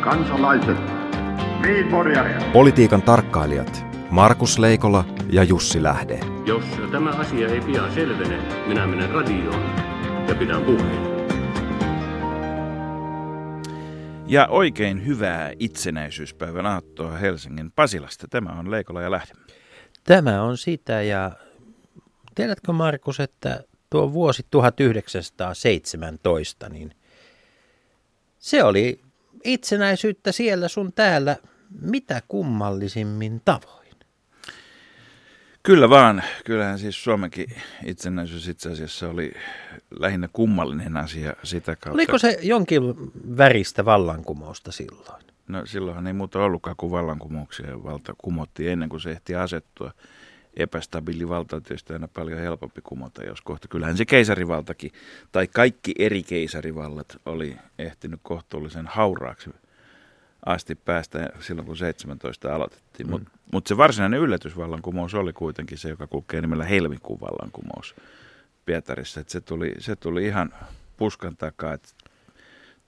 kansalaiset, Politiikan tarkkailijat Markus Leikola ja Jussi Lähde. Jos tämä asia ei pian selvene, minä menen radioon ja pidän puheen. Ja oikein hyvää itsenäisyyspäivän aattoa Helsingin Pasilasta. Tämä on Leikola ja Lähde. Tämä on sitä ja tiedätkö Markus, että tuo vuosi 1917, niin se oli itsenäisyyttä siellä sun täällä mitä kummallisimmin tavoin. Kyllä vaan. Kyllähän siis Suomenkin itsenäisyys itse asiassa oli lähinnä kummallinen asia sitä kautta. Oliko se jonkin väristä vallankumousta silloin? No silloinhan ei muuta ollutkaan kuin vallankumouksia. Valta kumottiin ennen kuin se ehti asettua. Epästabiili valta on tietysti aina paljon helpompi kumota, jos kohta. Kyllähän se keisarivaltakin, tai kaikki eri keisarivallat oli ehtinyt kohtuullisen hauraaksi asti päästä silloin, kun 17 aloitettiin. Mm. Mutta mut se varsinainen yllätysvallankumous oli kuitenkin se, joka kulkee nimellä helmikuun vallankumous Pietarissa. Et se, tuli, se tuli ihan puskan takaa. Et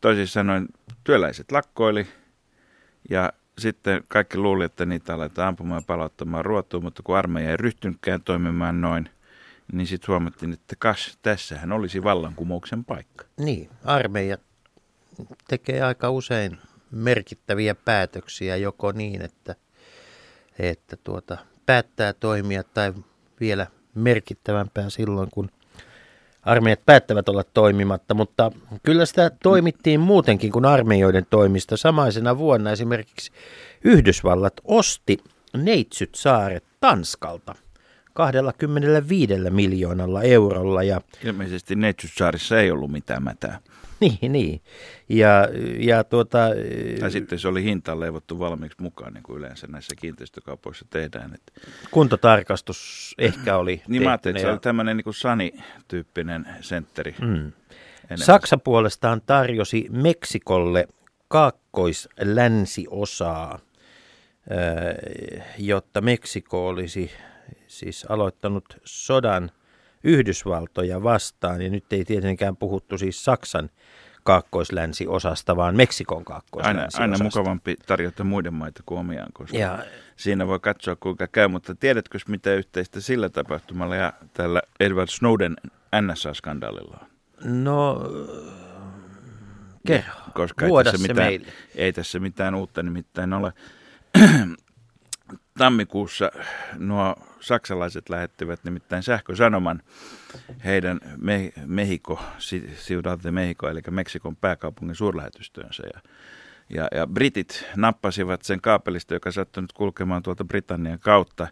toisin sanoen työläiset lakkoili ja sitten kaikki luuli, että niitä aletaan ampumaan ja palauttamaan ruotuun, mutta kun armeija ei ryhtynytkään toimimaan noin, niin sitten huomattiin, että kas, tässähän olisi vallankumouksen paikka. Niin, armeija tekee aika usein merkittäviä päätöksiä joko niin, että, että tuota, päättää toimia tai vielä merkittävämpää silloin, kun armeijat päättävät olla toimimatta, mutta kyllä sitä toimittiin muutenkin kuin armeijoiden toimista. Samaisena vuonna esimerkiksi Yhdysvallat osti Neitsyt saaret Tanskalta 25 miljoonalla eurolla. Ja Ilmeisesti Neitsyt saarissa ei ollut mitään mätää. Niin, niin. Ja, ja tuota, tai sitten se oli hintaan leivottu valmiiksi mukaan, niin kuin yleensä näissä kiinteistökaupoissa tehdään. Että... Kuntotarkastus ehkä oli. niin mä ajattelin, että se oli tämmöinen niin Sani-tyyppinen sentteri. Mm. Saksa puolestaan tarjosi Meksikolle kaakkois-länsiosaa, jotta Meksiko olisi siis aloittanut sodan – Yhdysvaltoja vastaan, ja nyt ei tietenkään puhuttu siis Saksan kaakkoislänsi-osasta, vaan Meksikon kaakkoislänsi aina, aina mukavampi tarjota muiden maita kuin omiaan, koska ja, siinä voi katsoa kuinka käy, mutta tiedätkö mitä yhteistä sillä tapahtumalla ja tällä Edward Snowden NSA-skandaalilla on? No, kerro. Koska ei tässä, mitään, ei tässä mitään uutta nimittäin ole. Tammikuussa nuo saksalaiset lähettivät nimittäin sähkösanoman heidän Me- Mexico, Ciudad de Mexico, eli Meksikon pääkaupungin suurlähetystöönsä. Ja, ja, ja britit nappasivat sen kaapelista, joka saattoi nyt kulkemaan tuolta Britannian kautta,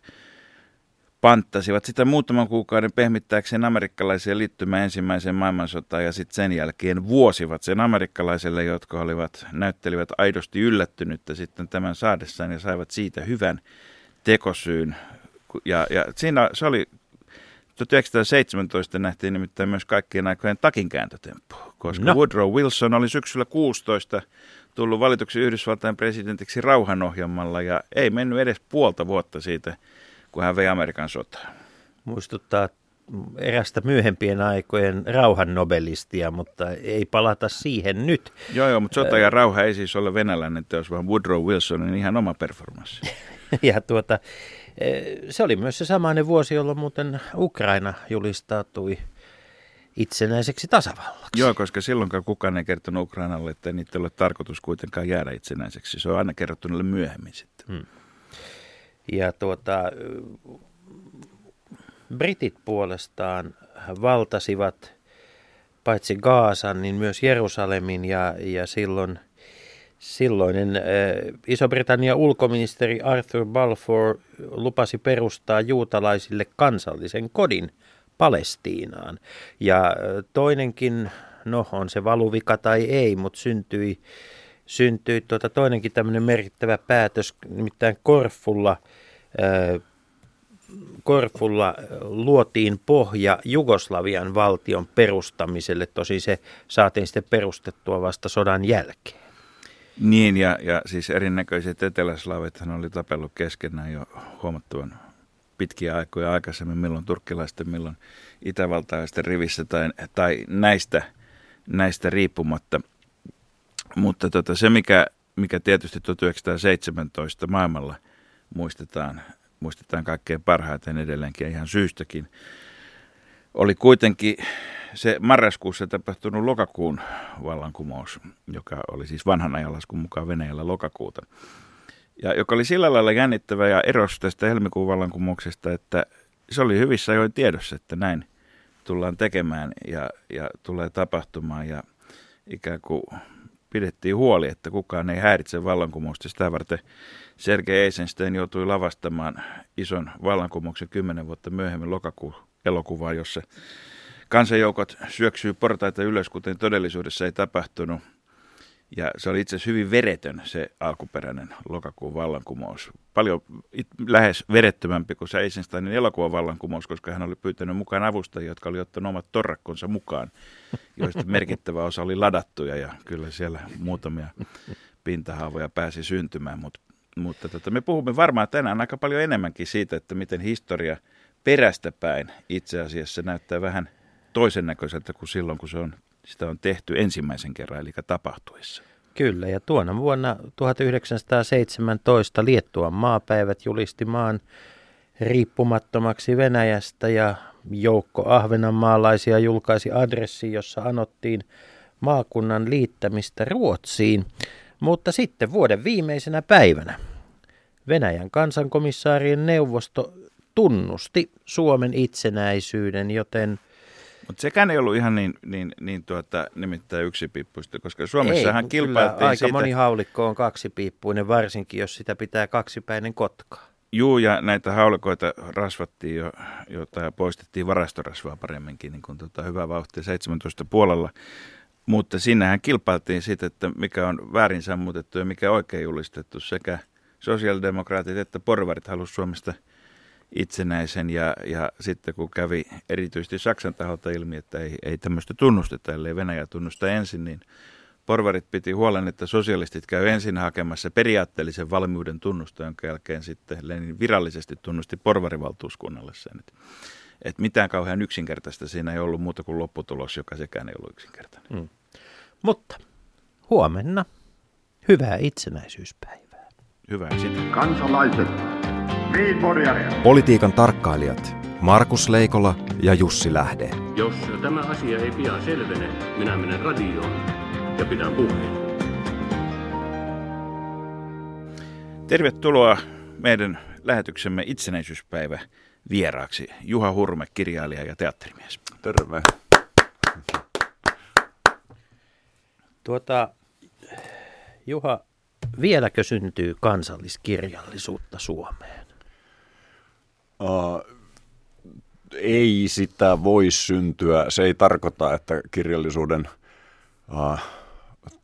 panttasivat sitä muutaman kuukauden pehmittääkseen amerikkalaisia liittymään ensimmäiseen maailmansotaan ja sitten sen jälkeen vuosivat sen amerikkalaiselle, jotka olivat, näyttelivät aidosti yllättynyttä sitten tämän saadessaan ja saivat siitä hyvän tekosyyn ja, ja siinä se oli 1917 nähtiin nimittäin myös kaikkien aikojen takinkääntötemppu, koska no. Woodrow Wilson oli syksyllä 16 tullut valituksi Yhdysvaltain presidentiksi rauhanohjelmalla ja ei mennyt edes puolta vuotta siitä, kun hän vei Amerikan sotaa. Muistuttaa erästä myöhempien aikojen rauhannobelistia, mutta ei palata siihen nyt. Joo, joo, mutta sota ja rauha ei siis ole venäläinen teos, vaan Woodrow Wilsonin ihan oma performanssi. ja tuota, se oli myös se samainen vuosi, jolloin muuten Ukraina julistautui itsenäiseksi tasavallaksi. Joo, koska silloinkaan kukaan ei kertonut Ukrainalle, että niitä ei ole tarkoitus kuitenkaan jäädä itsenäiseksi. Se on aina kerrottu niille myöhemmin sitten. Hmm. Ja tuota, britit puolestaan valtasivat paitsi Gaasan, niin myös Jerusalemin ja, ja silloin – Silloinen äh, Iso-Britannian ulkoministeri Arthur Balfour lupasi perustaa juutalaisille kansallisen kodin Palestiinaan. Ja toinenkin, no on se valuvika tai ei, mutta syntyi, syntyi tuota, toinenkin tämmöinen merkittävä päätös, nimittäin Korfulla Korfulla luotiin pohja Jugoslavian valtion perustamiselle, tosi se saatiin sitten perustettua vasta sodan jälkeen. Niin, ja, ja siis erinäköiset eteläslaavithan oli tapellut keskenään jo huomattavan pitkiä aikoja aikaisemmin, milloin turkkilaisten, milloin itävaltaisten rivissä tai, tai näistä, näistä riippumatta. Mutta tota, se, mikä, mikä tietysti 1917 maailmalla muistetaan, muistetaan kaikkein parhaiten edelleenkin ja ihan syystäkin, oli kuitenkin se marraskuussa tapahtunut lokakuun vallankumous, joka oli siis vanhan ajanlaskun mukaan Venäjällä lokakuuta. Ja joka oli sillä lailla jännittävä ja eros tästä helmikuun vallankumouksesta, että se oli hyvissä ajoin tiedossa, että näin tullaan tekemään ja, ja tulee tapahtumaan. Ja ikään kuin pidettiin huoli, että kukaan ei häiritse vallankumousta. Sitä varten Sergei Eisenstein joutui lavastamaan ison vallankumouksen kymmenen vuotta myöhemmin lokakuun elokuvaa, jossa kansanjoukot syöksyy portaita ylös, kuten todellisuudessa ei tapahtunut. Ja se oli itse asiassa hyvin veretön se alkuperäinen lokakuun vallankumous. Paljon it, lähes verettömämpi kuin se Eisensteinin elokuvan vallankumous, koska hän oli pyytänyt mukaan avustajia, jotka oli ottanut omat torrakkonsa mukaan, joista merkittävä osa oli ladattuja ja kyllä siellä muutamia pintahaavoja pääsi syntymään. Mut, mutta tota, me puhumme varmaan tänään aika paljon enemmänkin siitä, että miten historia perästä päin itse asiassa näyttää vähän toisen näköiseltä kuin silloin, kun se on sitä on tehty ensimmäisen kerran, eli tapahtuessa. Kyllä, ja tuona vuonna 1917 Liettuan maapäivät julisti maan riippumattomaksi Venäjästä ja joukko ahvenanmaalaisia julkaisi adressi, jossa anottiin maakunnan liittämistä Ruotsiin. Mutta sitten vuoden viimeisenä päivänä Venäjän kansankomissaarien neuvosto tunnusti Suomen itsenäisyyden, joten – mutta sekään ei ollut ihan niin, niin, niin tuota, nimittäin yksipiippuista, koska Suomessahan ei, kilpailtiin aika siitä... moni haulikko on kaksipiippuinen, varsinkin jos sitä pitää kaksipäinen kotkaa. Juu, ja näitä haulikoita rasvattiin jo, jo tai poistettiin varastorasvaa paremminkin, niin kuin tota, hyvä vauhti 17 puolella. Mutta sinnehän kilpailtiin siitä, että mikä on väärin sammutettu ja mikä oikein julistettu. Sekä sosiaalidemokraatit että porvarit halusivat Suomesta – itsenäisen ja, ja sitten kun kävi erityisesti Saksan taholta ilmi, että ei, ei tämmöistä tunnusteta, ellei Venäjä tunnusta ensin, niin porvarit piti huolen, että sosialistit käy ensin hakemassa periaatteellisen valmiuden tunnusta, jonka jälkeen sitten Lenin virallisesti tunnusti porvarivaltuuskunnalle sen. Että, että mitään kauhean yksinkertaista siinä ei ollut muuta kuin lopputulos, joka sekään ei ollut yksinkertainen. Mm. Mutta huomenna hyvää itsenäisyyspäivää. Hyvää sitä. Kansalaiset Politiikan tarkkailijat Markus Leikola ja Jussi Lähde. Jos tämä asia ei pian selvene, minä menen radioon ja pidän puheen. Tervetuloa meidän lähetyksemme itsenäisyyspäivä vieraaksi Juha Hurme, kirjailija ja teatterimies. Terve. Tuota, Juha, vieläkö syntyy kansalliskirjallisuutta Suomeen? Ei sitä voi syntyä. Se ei tarkoita, että kirjallisuuden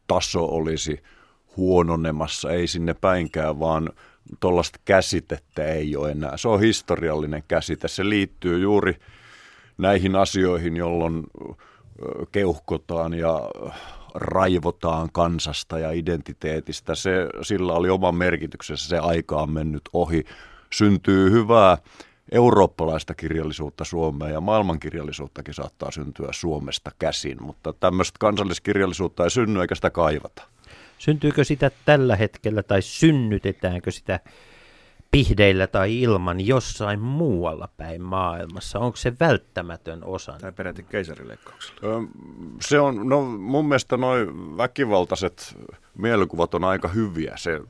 taso olisi huononemassa, ei sinne päinkään, vaan tuollaista käsitettä ei ole enää. Se on historiallinen käsite. Se liittyy juuri näihin asioihin, jolloin keuhkotaan ja raivotaan kansasta ja identiteetistä. Se, sillä oli oma merkityksessä, se aika on mennyt ohi. Syntyy hyvää eurooppalaista kirjallisuutta Suomeen ja maailmankirjallisuuttakin saattaa syntyä Suomesta käsin, mutta tämmöistä kansalliskirjallisuutta ei synny eikä sitä kaivata. Syntyykö sitä tällä hetkellä tai synnytetäänkö sitä pihdeillä tai ilman jossain muualla päin maailmassa? Onko se välttämätön osa? Tai peräti keisarileikkauksella? Se on, no mun mielestä noin väkivaltaiset mielikuvat on aika hyviä. Se,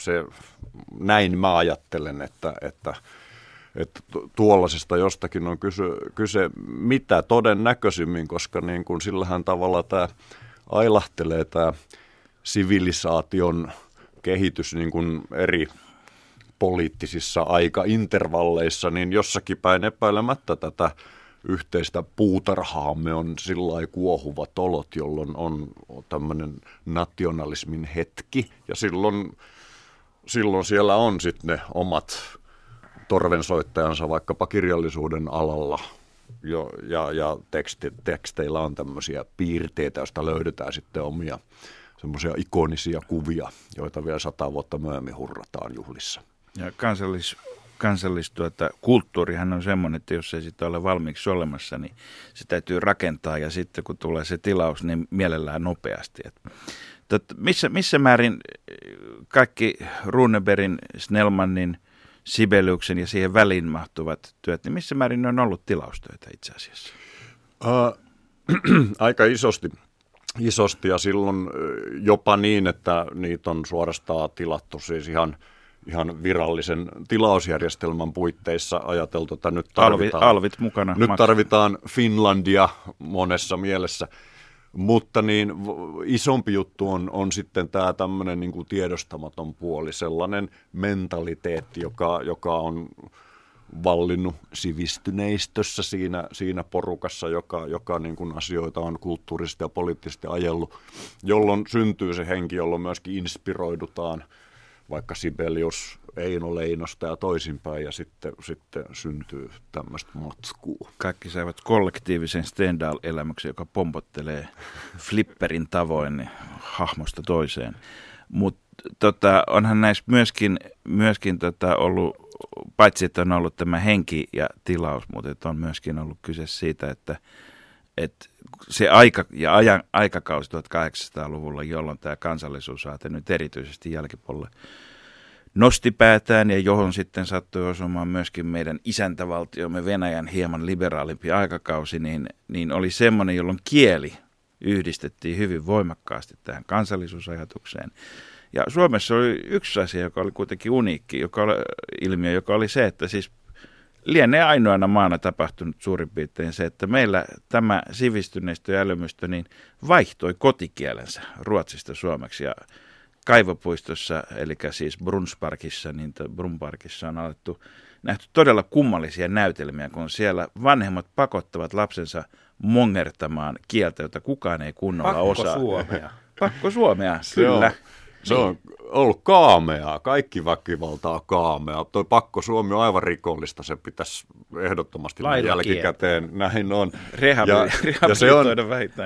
se, näin mä ajattelen, että, että että tuollaisesta jostakin on kyse, kyse mitä todennäköisimmin, koska niin kuin sillähän tavalla tämä ailahtelee tämä sivilisaation kehitys niin kuin eri poliittisissa aikaintervalleissa, niin jossakin päin epäilemättä tätä yhteistä puutarhaamme on sillä kuohuvat olot, jolloin on tämmöinen nationalismin hetki. Ja silloin, silloin siellä on sitten ne omat torvensoittajansa vaikkapa kirjallisuuden alalla jo, ja, ja teksti, teksteillä on tämmöisiä piirteitä, joista löydetään sitten omia semmoisia ikonisia kuvia, joita vielä sata vuotta myöhemmin hurrataan juhlissa. Ja kansallis, kansallis tuota, kulttuurihan on semmoinen, että jos ei sitä ole valmiiksi olemassa, niin se täytyy rakentaa ja sitten kun tulee se tilaus, niin mielellään nopeasti. Et, tot, missä, missä määrin kaikki Runeberin, Snellmanin, Sibeliuksen ja siihen väliin mahtuvat työt, niin missä määrin ne on ollut tilaustöitä itse asiassa? Uh, aika isosti, isosti ja silloin jopa niin, että niitä on suorastaan tilattu siis ihan, ihan virallisen tilausjärjestelmän puitteissa ajateltu, että nyt tarvitaan, alvit, alvit mukana nyt tarvitaan Finlandia monessa mielessä. Mutta niin isompi juttu on, on sitten tämä tämmöinen niin kuin tiedostamaton puoli, sellainen mentaliteetti, joka, joka on vallinnut sivistyneistössä siinä, siinä porukassa, joka, joka niin kuin asioita on kulttuurisesti ja poliittisesti ajellut, jolloin syntyy se henki, jolloin myöskin inspiroidutaan vaikka Sibelius Eino Leinosta ja toisinpäin, ja sitten, sitten syntyy tämmöistä matskua. Kaikki saivat kollektiivisen Stendhal-elämyksen, joka pompottelee flipperin tavoin niin hahmosta toiseen. Mutta tota, onhan näissä myöskin, myöskin tota ollut, paitsi että on ollut tämä henki ja tilaus, mutta on myöskin ollut kyse siitä, että, että se aika ja ajan, aikakausi 1800-luvulla, jolloin tämä kansallisuusaate nyt erityisesti jälkipuolelle nosti päätään ja johon sitten sattui osumaan myöskin meidän isäntävaltiomme Venäjän hieman liberaalimpi aikakausi, niin, niin oli semmoinen, jolloin kieli yhdistettiin hyvin voimakkaasti tähän kansallisuusajatukseen. Ja Suomessa oli yksi asia, joka oli kuitenkin uniikki, joka oli, ilmiö, joka oli se, että siis lienee ainoana maana tapahtunut suurin piirtein se, että meillä tämä sivistyneistö ja älymystö niin vaihtoi kotikielensä ruotsista suomeksi ja kaivopuistossa, eli siis Brunsparkissa, niin Brunparkissa on alettu nähty todella kummallisia näytelmiä, kun siellä vanhemmat pakottavat lapsensa mongertamaan kieltä, jota kukaan ei kunnolla Pakko osaa. Suomea. Pakko suomea, kyllä. On, se on ollut kaameaa, kaikki väkivaltaa kaameaa. Toi pakko Suomi on aivan rikollista, se pitäisi ehdottomasti Lailla jälkikäteen, näin on. Rehabi- ja se on,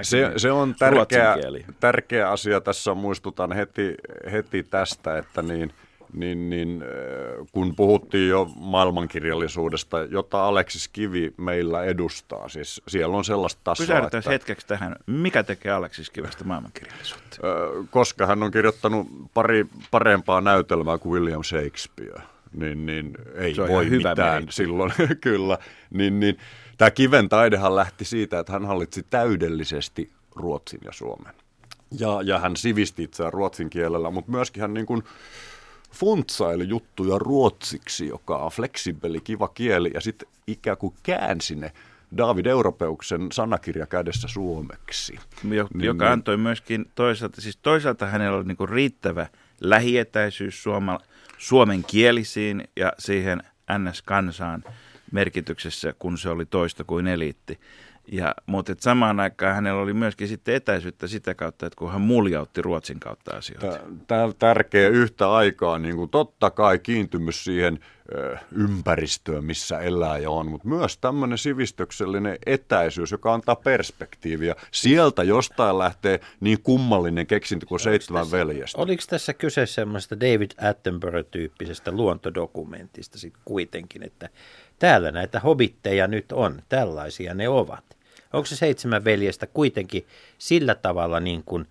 se, se on tärkeä, tärkeä asia. Tässä, muistutan heti, heti tästä, että niin, niin, niin, äh, kun puhuttiin jo maailmankirjallisuudesta, jota Aleksis Kivi meillä edustaa, siis siellä on sellaista tasoa, Pysähdytään että, hetkeksi tähän. Mikä tekee Aleksis Kivestä maailmankirjallisuutta? Ö, koska hän on kirjoittanut pari parempaa näytelmää kuin William Shakespeare, niin, niin ei voi hyvä mitään meriitti. silloin, kyllä. Niin, niin, tämä kiven taidehan lähti siitä, että hän hallitsi täydellisesti Ruotsin ja Suomen. Ja, ja hän sivisti itseään ruotsin kielellä, mutta myöskin hän niin kuin funtsaili juttuja ruotsiksi, joka on fleksibeli, kiva kieli, ja sitten ikään kuin käänsi ne David Europeuksen sanakirja kädessä suomeksi. Jo, Niin, joka niin. antoi myöskin toisaalta, siis toisaalta hänellä oli niinku riittävä lähietäisyys suoma, suomen kielisiin ja siihen NS-kansaan merkityksessä, kun se oli toista kuin eliitti. Ja, mutta et samaan aikaan hänellä oli myöskin sitten etäisyyttä sitä kautta, että kun hän muljautti Ruotsin kautta asioita. Tämä tärkeä yhtä aikaa, niin kuin totta kai kiintymys siihen ö, ympäristöön, missä elää ja on, mutta myös tämmöinen sivistyksellinen etäisyys, joka antaa perspektiiviä. Sieltä jostain lähtee niin kummallinen keksintö kuin seitsemän veljestä. Oliko tässä kyse semmoista David Attenborough-tyyppisestä luontodokumentista sitten kuitenkin, että täällä näitä hobitteja nyt on, tällaisia ne ovat. Onko se seitsemän veljestä kuitenkin sillä tavalla niin kuin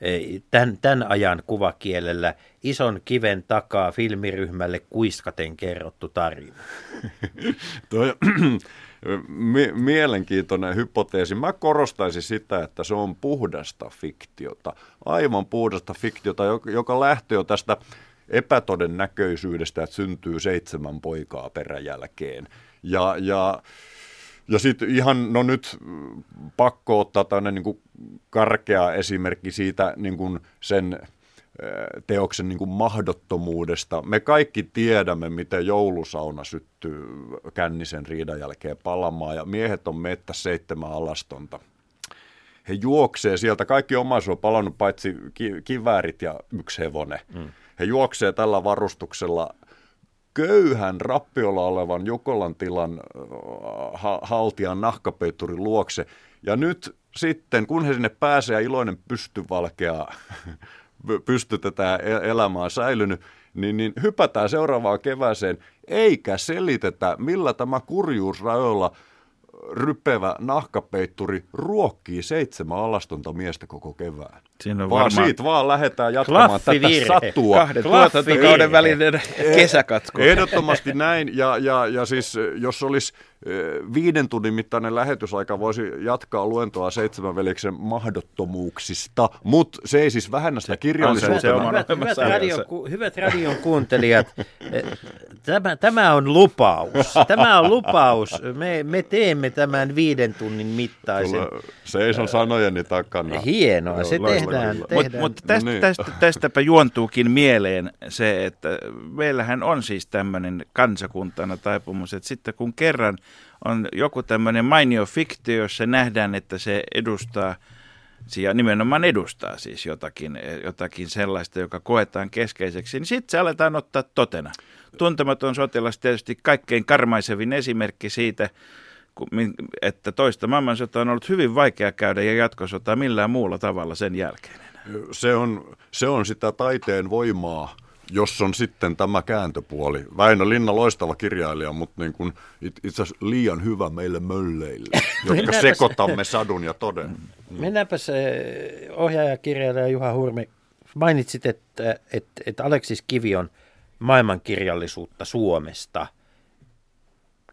eh, tämän, tämän ajan kuvakielellä ison kiven takaa filmiryhmälle kuiskaten kerrottu tarina? Toi, mie- mielenkiintoinen hypoteesi. Mä korostaisin sitä, että se on puhdasta fiktiota. Aivan puhdasta fiktiota, joka lähtee jo tästä epätodennäköisyydestä, että syntyy seitsemän poikaa peräjälkeen. Ja, ja, ja sitten ihan, no nyt mm, pakko ottaa tämmöinen niin kuin karkea esimerkki siitä niin kuin sen teoksen niin kuin mahdottomuudesta. Me kaikki tiedämme, miten joulusauna syttyy kännisen riidan jälkeen palamaan ja miehet on mettä seitsemän alastonta. He juoksee sieltä, kaikki omaisuus on palannut paitsi ki- kiväärit ja yksi hevonen. Mm. He juoksee tällä varustuksella köyhän rappiolla olevan Jukolan tilan äh, ha- haltijan nahkapeitturin luokse. Ja nyt sitten, kun he sinne pääsee ja iloinen pystyvalkea pystytetään e- elämä on säilynyt, niin, niin hypätään seuraavaan kevääseen, eikä selitetä, millä tämä kurjuus rajoilla rypevä nahkapeitturi ruokkii seitsemän alastonta miestä koko kevään. Siinä on vaan varmaan siitä vaan lähdetään jatkamaan tätä satua. kahden tuotantokauden välinen kesäkatko. Ehdottomasti näin, ja, ja, ja siis eh, jos olisi eh, viiden tunnin mittainen lähetysaika, voisi jatkaa luentoa seitsemän veliksen mahdottomuuksista, mutta se ei siis vähennä sitä se kirjallisuutta. Hyvät, hyvät, radio, hyvät radion kuuntelijat, eh, tämä, tämä on lupaus. Tämä on lupaus. Me, me teemme tämän viiden tunnin mittaisen. Kyllä Seison sanojeni takana. Hienoa, se loistava tehdään. tehdään. Mutta mut tästä, No niin. tästä, tästäpä juontuukin mieleen se, että meillähän on siis tämmöinen kansakuntana taipumus, että sitten kun kerran on joku tämmöinen mainio fiktio, jossa nähdään, että se edustaa, ja nimenomaan edustaa siis jotakin, jotakin sellaista, joka koetaan keskeiseksi, niin sitten se aletaan ottaa totena. Tuntematon sotilas tietysti kaikkein karmaisevin esimerkki siitä, että toista maailmansotaa on ollut hyvin vaikea käydä ja jatkosotaa millään muulla tavalla sen jälkeen. Se on, se on sitä taiteen voimaa, jos on sitten tämä kääntöpuoli. Väinö Linna loistava kirjailija, mutta niin kuin it- itse asiassa liian hyvä meille mölleille, jotka sekoitamme sadun ja toden. Mennäänpäs eh, ohjaajakirjailija Juha Hurmi. Mainitsit, että, että, että Aleksis Kivi on maailmankirjallisuutta Suomesta.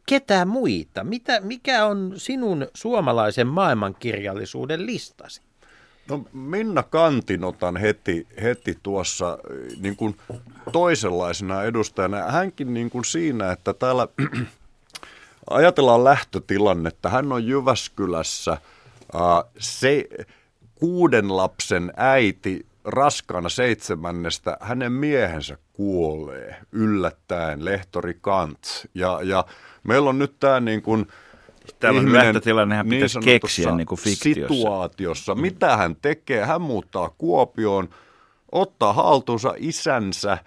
Ketä muita? Mitä, mikä on sinun suomalaisen maailmankirjallisuuden listasi? No Minna Kantin otan heti, heti tuossa eh, niin kuin toisenlaisena edustajana. Hänkin niin kuin siinä, että täällä ajatellaan lähtötilannetta. Hän on Jyväskylässä äh, se, kuuden lapsen äiti raskaana seitsemännestä. Hänen miehensä kuolee yllättäen, lehtori Kant. Ja, ja meillä on nyt tämä niin kuin Tällainen lähtötilannehan pitäisi sanotussa keksiä niin kuin fiktiossa. situaatiossa. Mitä hän tekee? Hän muuttaa Kuopioon, ottaa haltuunsa isänsä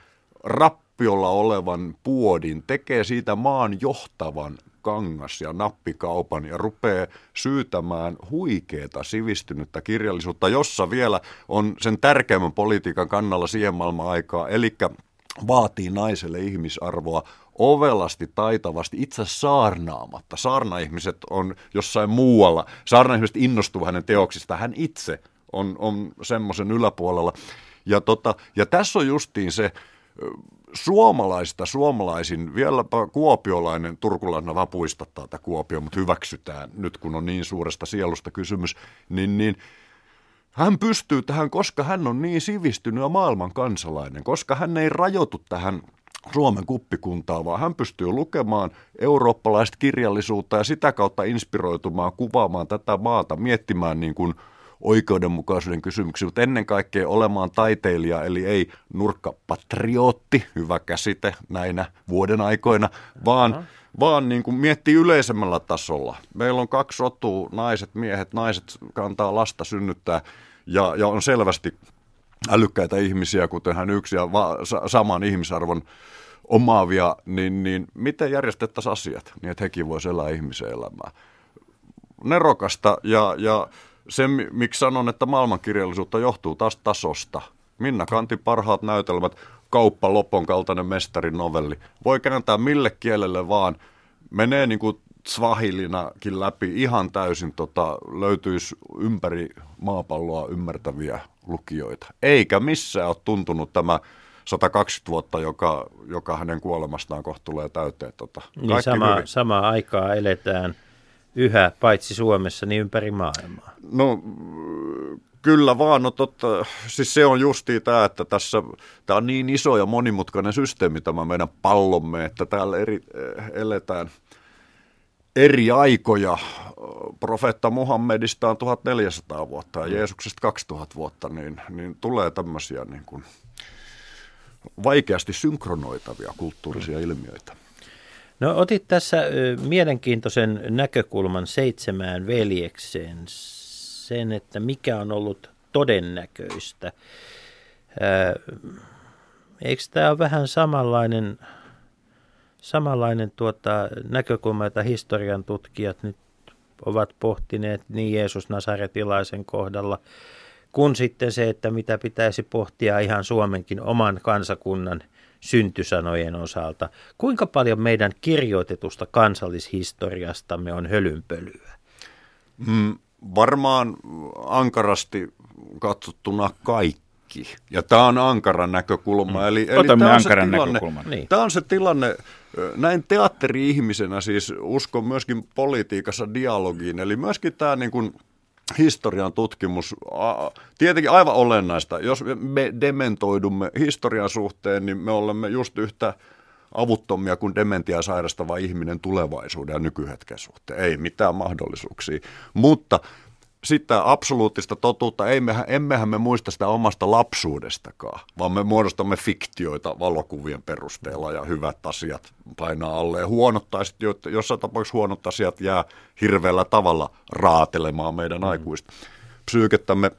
rappiolla olevan puodin, tekee siitä maan johtavan kangas- ja nappikaupan ja rupeaa syytämään huikeeta sivistynyttä kirjallisuutta, jossa vielä on sen tärkeimmän politiikan kannalla siihen maailman aikaa, eli vaatii naiselle ihmisarvoa ovelasti, taitavasti, itse saarnaamatta. Saarnaihmiset on jossain muualla. Saarnaihmiset innostuu hänen teoksistaan. Hän itse on, on semmoisen yläpuolella. Ja, tota, ja tässä on justiin se suomalaista, suomalaisin, vieläpä kuopiolainen, turkulainen vaan puistattaa tätä Kuopio, mutta hyväksytään nyt kun on niin suuresta sielusta kysymys, niin, niin hän pystyy tähän, koska hän on niin sivistynyt ja maailman kansalainen, koska hän ei rajoitu tähän Suomen kuppikuntaa, vaan hän pystyy lukemaan eurooppalaista kirjallisuutta ja sitä kautta inspiroitumaan, kuvaamaan tätä maata, miettimään niin kuin oikeudenmukaisuuden kysymyksiä, mutta ennen kaikkea olemaan taiteilija, eli ei nurkkapatriotti, hyvä käsite näinä vuoden aikoina, vaan, vaan niin kuin miettii yleisemmällä tasolla. Meillä on kaksi rotua, naiset, miehet, naiset kantaa lasta, synnyttää, ja, ja on selvästi älykkäitä ihmisiä, kuten hän yksi ja va- sa- saman ihmisarvon omaavia, niin, niin miten järjestettäisiin asiat, niin että hekin voisi elää ihmisen elämää. Nerokasta ja, ja se, mi- miksi sanon, että maailmankirjallisuutta johtuu taas tasosta. Minna Kantin parhaat näytelmät, Kauppa Lopon kaltainen mestarinovelli. Voi kääntää mille kielelle vaan. Menee niin kuin Swahilinakin läpi ihan täysin tota, löytyisi ympäri maapalloa ymmärtäviä lukijoita. Eikä missään ole tuntunut tämä 120 vuotta, joka, joka hänen kuolemastaan kohta tulee täyteen. Tota. Niin sama, samaa aikaa eletään yhä, paitsi Suomessa, niin ympäri maailmaa. No kyllä vaan, no totta, siis se on justiin tämä, että tässä, tämä on niin iso ja monimutkainen systeemi tämä meidän pallomme, että täällä eri, eh, eletään eri aikoja. Profeetta Muhammedista on 1400 vuotta ja Jeesuksesta 2000 vuotta, niin, niin tulee tämmöisiä niin kuin vaikeasti synkronoitavia kulttuurisia ilmiöitä. No otit tässä mielenkiintoisen näkökulman seitsemään veljekseen, sen, että mikä on ollut todennäköistä. Eikö tämä ole vähän samanlainen, samanlainen tuota, näkökulma, että historian tutkijat nyt ovat pohtineet niin Jeesus Nasaretilaisen kohdalla kun sitten se, että mitä pitäisi pohtia ihan Suomenkin oman kansakunnan syntysanojen osalta. Kuinka paljon meidän kirjoitetusta kansallishistoriastamme on hölynpölyä? Mm, varmaan ankarasti katsottuna kaikki. Ja tämä on ankaran näkökulma. Mm. Eli, eli tämä on ankaran se tilanne, näkökulma. Niin. Tämä on se tilanne, näin teatteri-ihmisenä siis uskon myöskin politiikassa dialogiin. Eli myöskin tämä niin kuin, historian tutkimus, tietenkin aivan olennaista. Jos me dementoidumme historian suhteen, niin me olemme just yhtä avuttomia kuin dementia sairastava ihminen tulevaisuuden ja nykyhetken suhteen. Ei mitään mahdollisuuksia. Mutta sitten absoluuttista totuutta, emmehän, emmehän me muista sitä omasta lapsuudestakaan, vaan me muodostamme fiktioita valokuvien perusteella ja hyvät asiat painaa alle. Ja huonot tai sitten jossain tapauksessa huonot asiat jää hirveällä tavalla raatelemaan meidän mm. aikuista psyykettämme.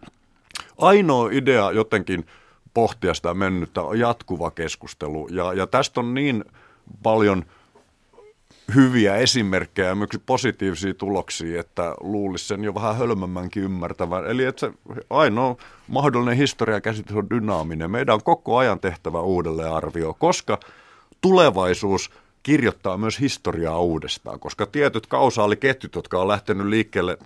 Ainoa idea jotenkin pohtia sitä mennyttä on jatkuva keskustelu ja, ja tästä on niin paljon – hyviä esimerkkejä ja positiivisia tuloksia, että luulisi sen jo vähän hölmömmänkin ymmärtävän. Eli että se ainoa mahdollinen historiakäsitys on dynaaminen. Meidän on koko ajan tehtävä uudelleenarvio, koska tulevaisuus kirjoittaa myös historiaa uudestaan, koska tietyt kausaaliketjut, jotka on lähtenyt liikkeelle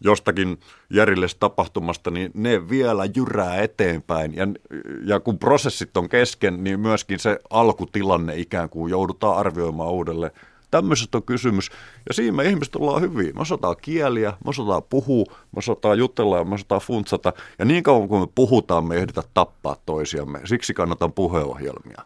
jostakin järillisestä tapahtumasta, niin ne vielä jyrää eteenpäin. Ja, ja kun prosessit on kesken, niin myöskin se alkutilanne ikään kuin joudutaan arvioimaan uudelleen. Tämmöisestä on kysymys. Ja siinä me ihmiset ollaan hyviä. Me osataan kieliä, me osataan puhua, me osataan jutella ja me osataan funtsata. Ja niin kauan kuin me puhutaan, me ehditä tappaa toisiamme. Siksi kannatan puheohjelmia.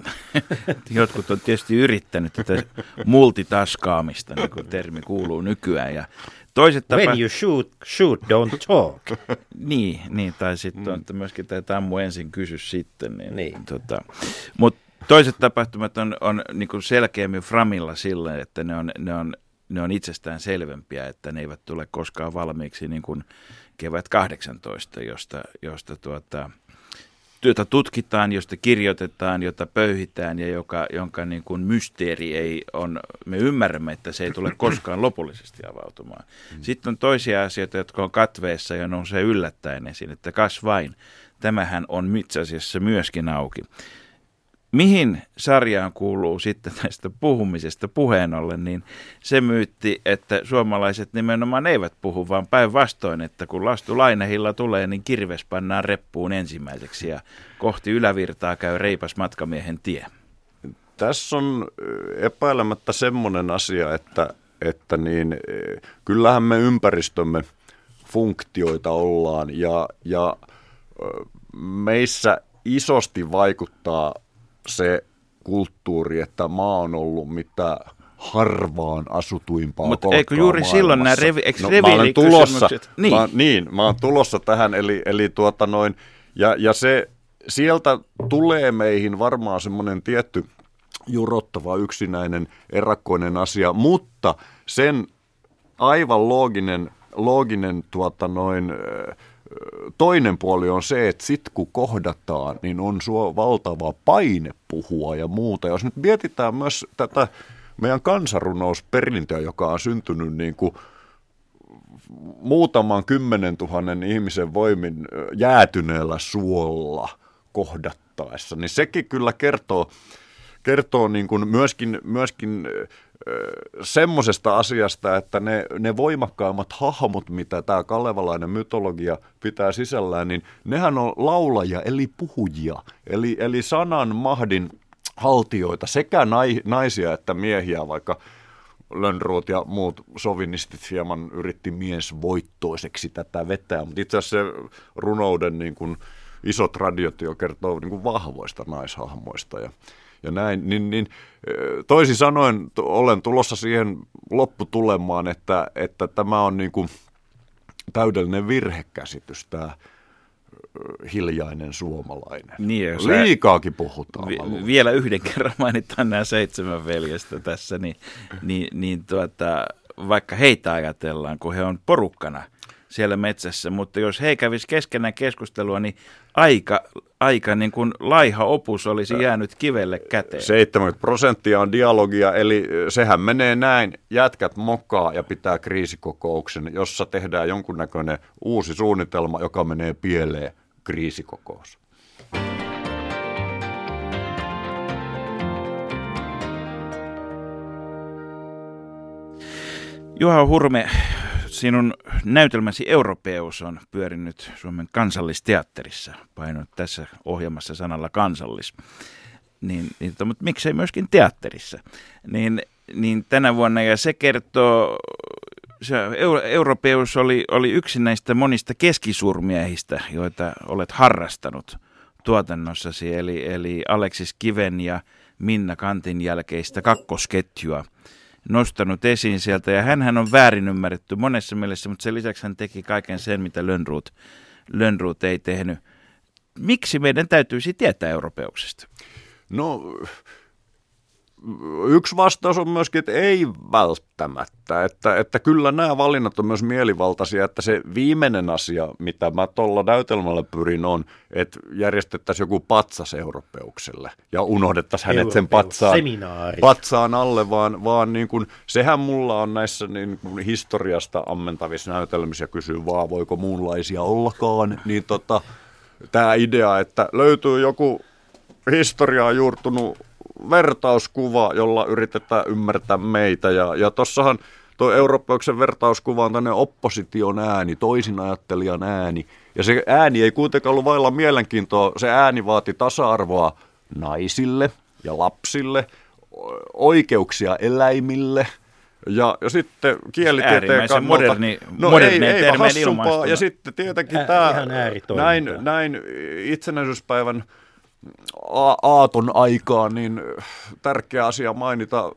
Jotkut on tietysti yrittänyt tätä multitaskaamista, niin kuin termi kuuluu nykyään. Ja Toiset tapa... When you shoot, shoot, don't talk. niin, niin, tai sitten mm. on myöskin tämä Tammu ensin kysy sitten. Niin, niin. Tota, Mutta toiset tapahtumat on, on niin kuin selkeämmin framilla sillä, että ne on, ne, on, ne on itsestään selvempiä, että ne eivät tule koskaan valmiiksi niin kuin kevät 18, josta, josta tuota, jota tutkitaan, josta kirjoitetaan, jota pöyhitään ja joka, jonka niin kuin mysteeri ei on, me ymmärrämme, että se ei tule koskaan lopullisesti avautumaan. Mm. Sitten on toisia asioita, jotka on katveessa ja nousee yllättäen esiin, että kas vain, tämähän on itse asiassa myöskin auki. Mihin sarjaan kuuluu sitten tästä puhumisesta puheen ollen, niin se myytti, että suomalaiset nimenomaan eivät puhu, vaan päinvastoin, että kun lastu lainehilla tulee, niin kirves pannaan reppuun ensimmäiseksi ja kohti ylävirtaa käy reipas matkamiehen tie. Tässä on epäilemättä semmoinen asia, että, että niin, kyllähän me ympäristömme funktioita ollaan ja, ja meissä isosti vaikuttaa se kulttuuri, että maa on ollut mitä harvaan asutuimpaa Mutta eikö juuri maailmassa. silloin nämä revi, no, mä olen tulossa, niin. Mä, niin, mä olen tulossa tähän, eli, eli tuota noin, ja, ja se, sieltä tulee meihin varmaan semmoinen tietty jurottava yksinäinen erakkoinen asia, mutta sen aivan looginen, looginen tuota noin, äh, toinen puoli on se, että sit kun kohdataan, niin on suo valtava paine puhua ja muuta. Jos nyt mietitään myös tätä meidän kansanrunousperintöä, joka on syntynyt niin kuin muutaman kymmenen tuhannen ihmisen voimin jäätyneellä suolla kohdattaessa, niin sekin kyllä kertoo, kertoo niin kuin myöskin, myöskin semmoisesta asiasta, että ne, ne voimakkaimmat hahmot, mitä tämä kalevalainen mytologia pitää sisällään, niin nehän on laulajia eli puhujia, eli, eli sanan mahdin haltioita, sekä nai, naisia että miehiä, vaikka Lönnruut ja muut sovinistit hieman yritti miesvoittoiseksi tätä vetää, mutta itse asiassa se runouden niin kuin, iso tradiotio kertoo niin kuin vahvoista naishahmoista. Ja ja näin, niin, niin toisin sanoen olen tulossa siihen lopputulemaan, että, että tämä on niin kuin täydellinen virhekäsitys tämä hiljainen suomalainen. Niin, Liikaakin puhutaan. Vi- vielä yhden kerran mainitaan nämä seitsemän veljestä tässä, niin, niin, niin tuota, vaikka heitä ajatellaan, kun he on porukkana siellä metsässä, mutta jos he kävisi keskenään keskustelua, niin aika, aika niin kuin laiha opus olisi jäänyt kivelle käteen. 70 prosenttia on dialogia, eli sehän menee näin, jätkät mokaa ja pitää kriisikokouksen, jossa tehdään jonkunnäköinen uusi suunnitelma, joka menee pieleen kriisikokous. Juha Hurme, sinun näytelmäsi Europeus on pyörinyt Suomen kansallisteatterissa, painoit tässä ohjelmassa sanalla kansallis. Niin, niin, mutta miksei myöskin teatterissa. Niin, niin tänä vuonna, ja se kertoo, se Europeus oli, oli yksi näistä monista keskisurmiehistä, joita olet harrastanut tuotannossasi, eli, eli Aleksis Kiven ja Minna Kantin jälkeistä kakkosketjua nostanut esiin sieltä. Ja hän on väärin ymmärretty monessa mielessä, mutta sen lisäksi hän teki kaiken sen, mitä Lönnruut, Lönnruut ei tehnyt. Miksi meidän täytyisi tietää europeuksesta? No yksi vastaus on myöskin, että ei välttämättä. Että, että kyllä nämä valinnat on myös mielivaltaisia, että se viimeinen asia, mitä mä tuolla näytelmällä pyrin on, että järjestettäisiin joku patsas europeukselle. Ja unohdettaisiin hänet sen patsaan, patsaan alle, vaan, vaan niin kuin, sehän mulla on näissä niin kuin historiasta ammentavissa näytelmissä kysyy vaan, voiko muunlaisia ollakaan, niin tota, tämä idea, että löytyy joku historiaa juurtunut vertauskuva, jolla yritetään ymmärtää meitä. Ja, ja tossahan tuo eurooppauksen vertauskuva on tänne opposition ääni, toisin ajattelijan ääni. Ja se ääni ei kuitenkaan ollut vailla mielenkiintoa. Se ääni vaati tasa-arvoa naisille ja lapsille, oikeuksia eläimille – ja, ja sitten kielitieteen kannalta... moderni, no moderni ei, ei hassumpaa. Ja sitten tietenkin Ä, tämä näin, näin itsenäisyyspäivän aaton aikaan, niin tärkeä asia mainita.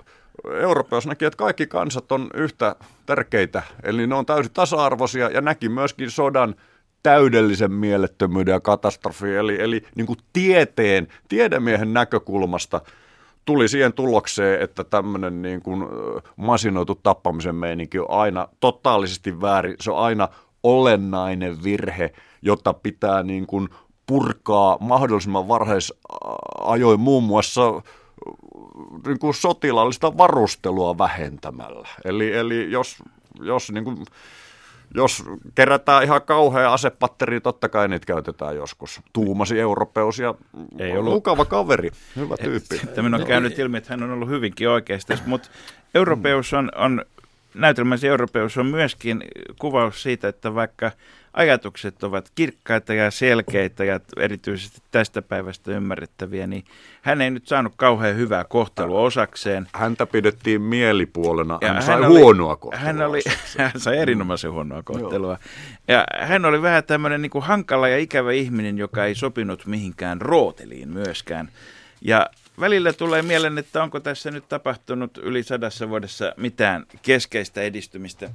Euroopassa näki, että kaikki kansat on yhtä tärkeitä, eli ne on täysin tasa-arvoisia ja näki myöskin sodan täydellisen mielettömyyden ja katastrofi, eli, eli niin kuin tieteen, tiedemiehen näkökulmasta tuli siihen tulokseen, että tämmöinen niin kuin masinoitu tappamisen meininki on aina totaalisesti väärin, se on aina olennainen virhe, jota pitää niin kuin purkaa mahdollisimman varhaisajoin muun muassa äh, niin kuin sotilaallista varustelua vähentämällä. Eli, eli jos, jos, niin kuin, jos kerätään ihan kauhea asepatteri, totta kai niitä käytetään joskus. Tuumasi europeus ja Ei ollut. mukava kaveri, hyvä tyyppi. Tämä on käynyt ilmi, että hän on ollut hyvinkin oikeasti, mutta europeus on, on näytelmäsi europeus on myöskin kuvaus siitä, että vaikka ajatukset ovat kirkkaita ja selkeitä ja erityisesti tästä päivästä ymmärrettäviä, niin hän ei nyt saanut kauhean hyvää kohtelua osakseen. Häntä pidettiin mielipuolena, hän ja sai hän huonoa oli, kohtelua. Hän, oli, hän sai erinomaisen huonoa kohtelua. Ja hän oli vähän tämmöinen niin kuin hankala ja ikävä ihminen, joka ei sopinut mihinkään rooteliin myöskään. Ja välillä tulee mieleen, että onko tässä nyt tapahtunut yli sadassa vuodessa mitään keskeistä edistymistä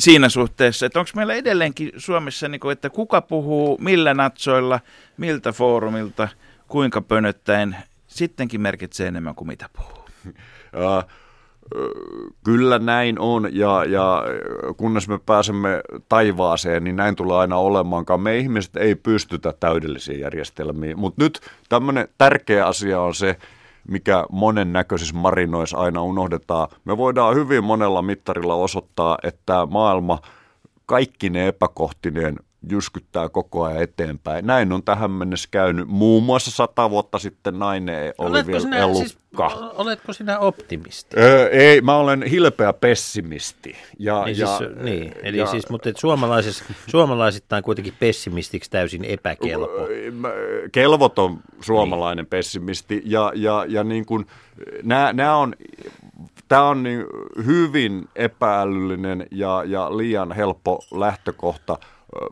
siinä suhteessa, että onko meillä edelleenkin Suomessa, niin kuin, että kuka puhuu millä natsoilla, miltä foorumilta, kuinka pönöttäen, sittenkin merkitsee enemmän kuin mitä puhuu. Kyllä näin on, ja, ja kunnes me pääsemme taivaaseen, niin näin tulee aina olemaankaan. Me ihmiset ei pystytä täydellisiin järjestelmiin, mutta nyt tämmöinen tärkeä asia on se, mikä monen näköisissä marinoissa aina unohdetaan. Me voidaan hyvin monella mittarilla osoittaa, että maailma kaikki ne epäkohtineen jyskyttää koko ajan eteenpäin. Näin on tähän mennessä käynyt. Muun muassa sata vuotta sitten nainen oli oletko vielä sinä, elukka. Siis, oletko sinä optimisti? Öö, ei, mä olen hilpeä pessimisti. Ja, niin, ja, siis, niin. Eli ja, siis, mutta suomalaisittain kuitenkin pessimistiksi täysin epäkelpo. Kelvoton suomalainen niin. pessimisti. Ja, ja, ja niin kuin, nämä on tämä on niin hyvin epäälyllinen ja, ja liian helppo lähtökohta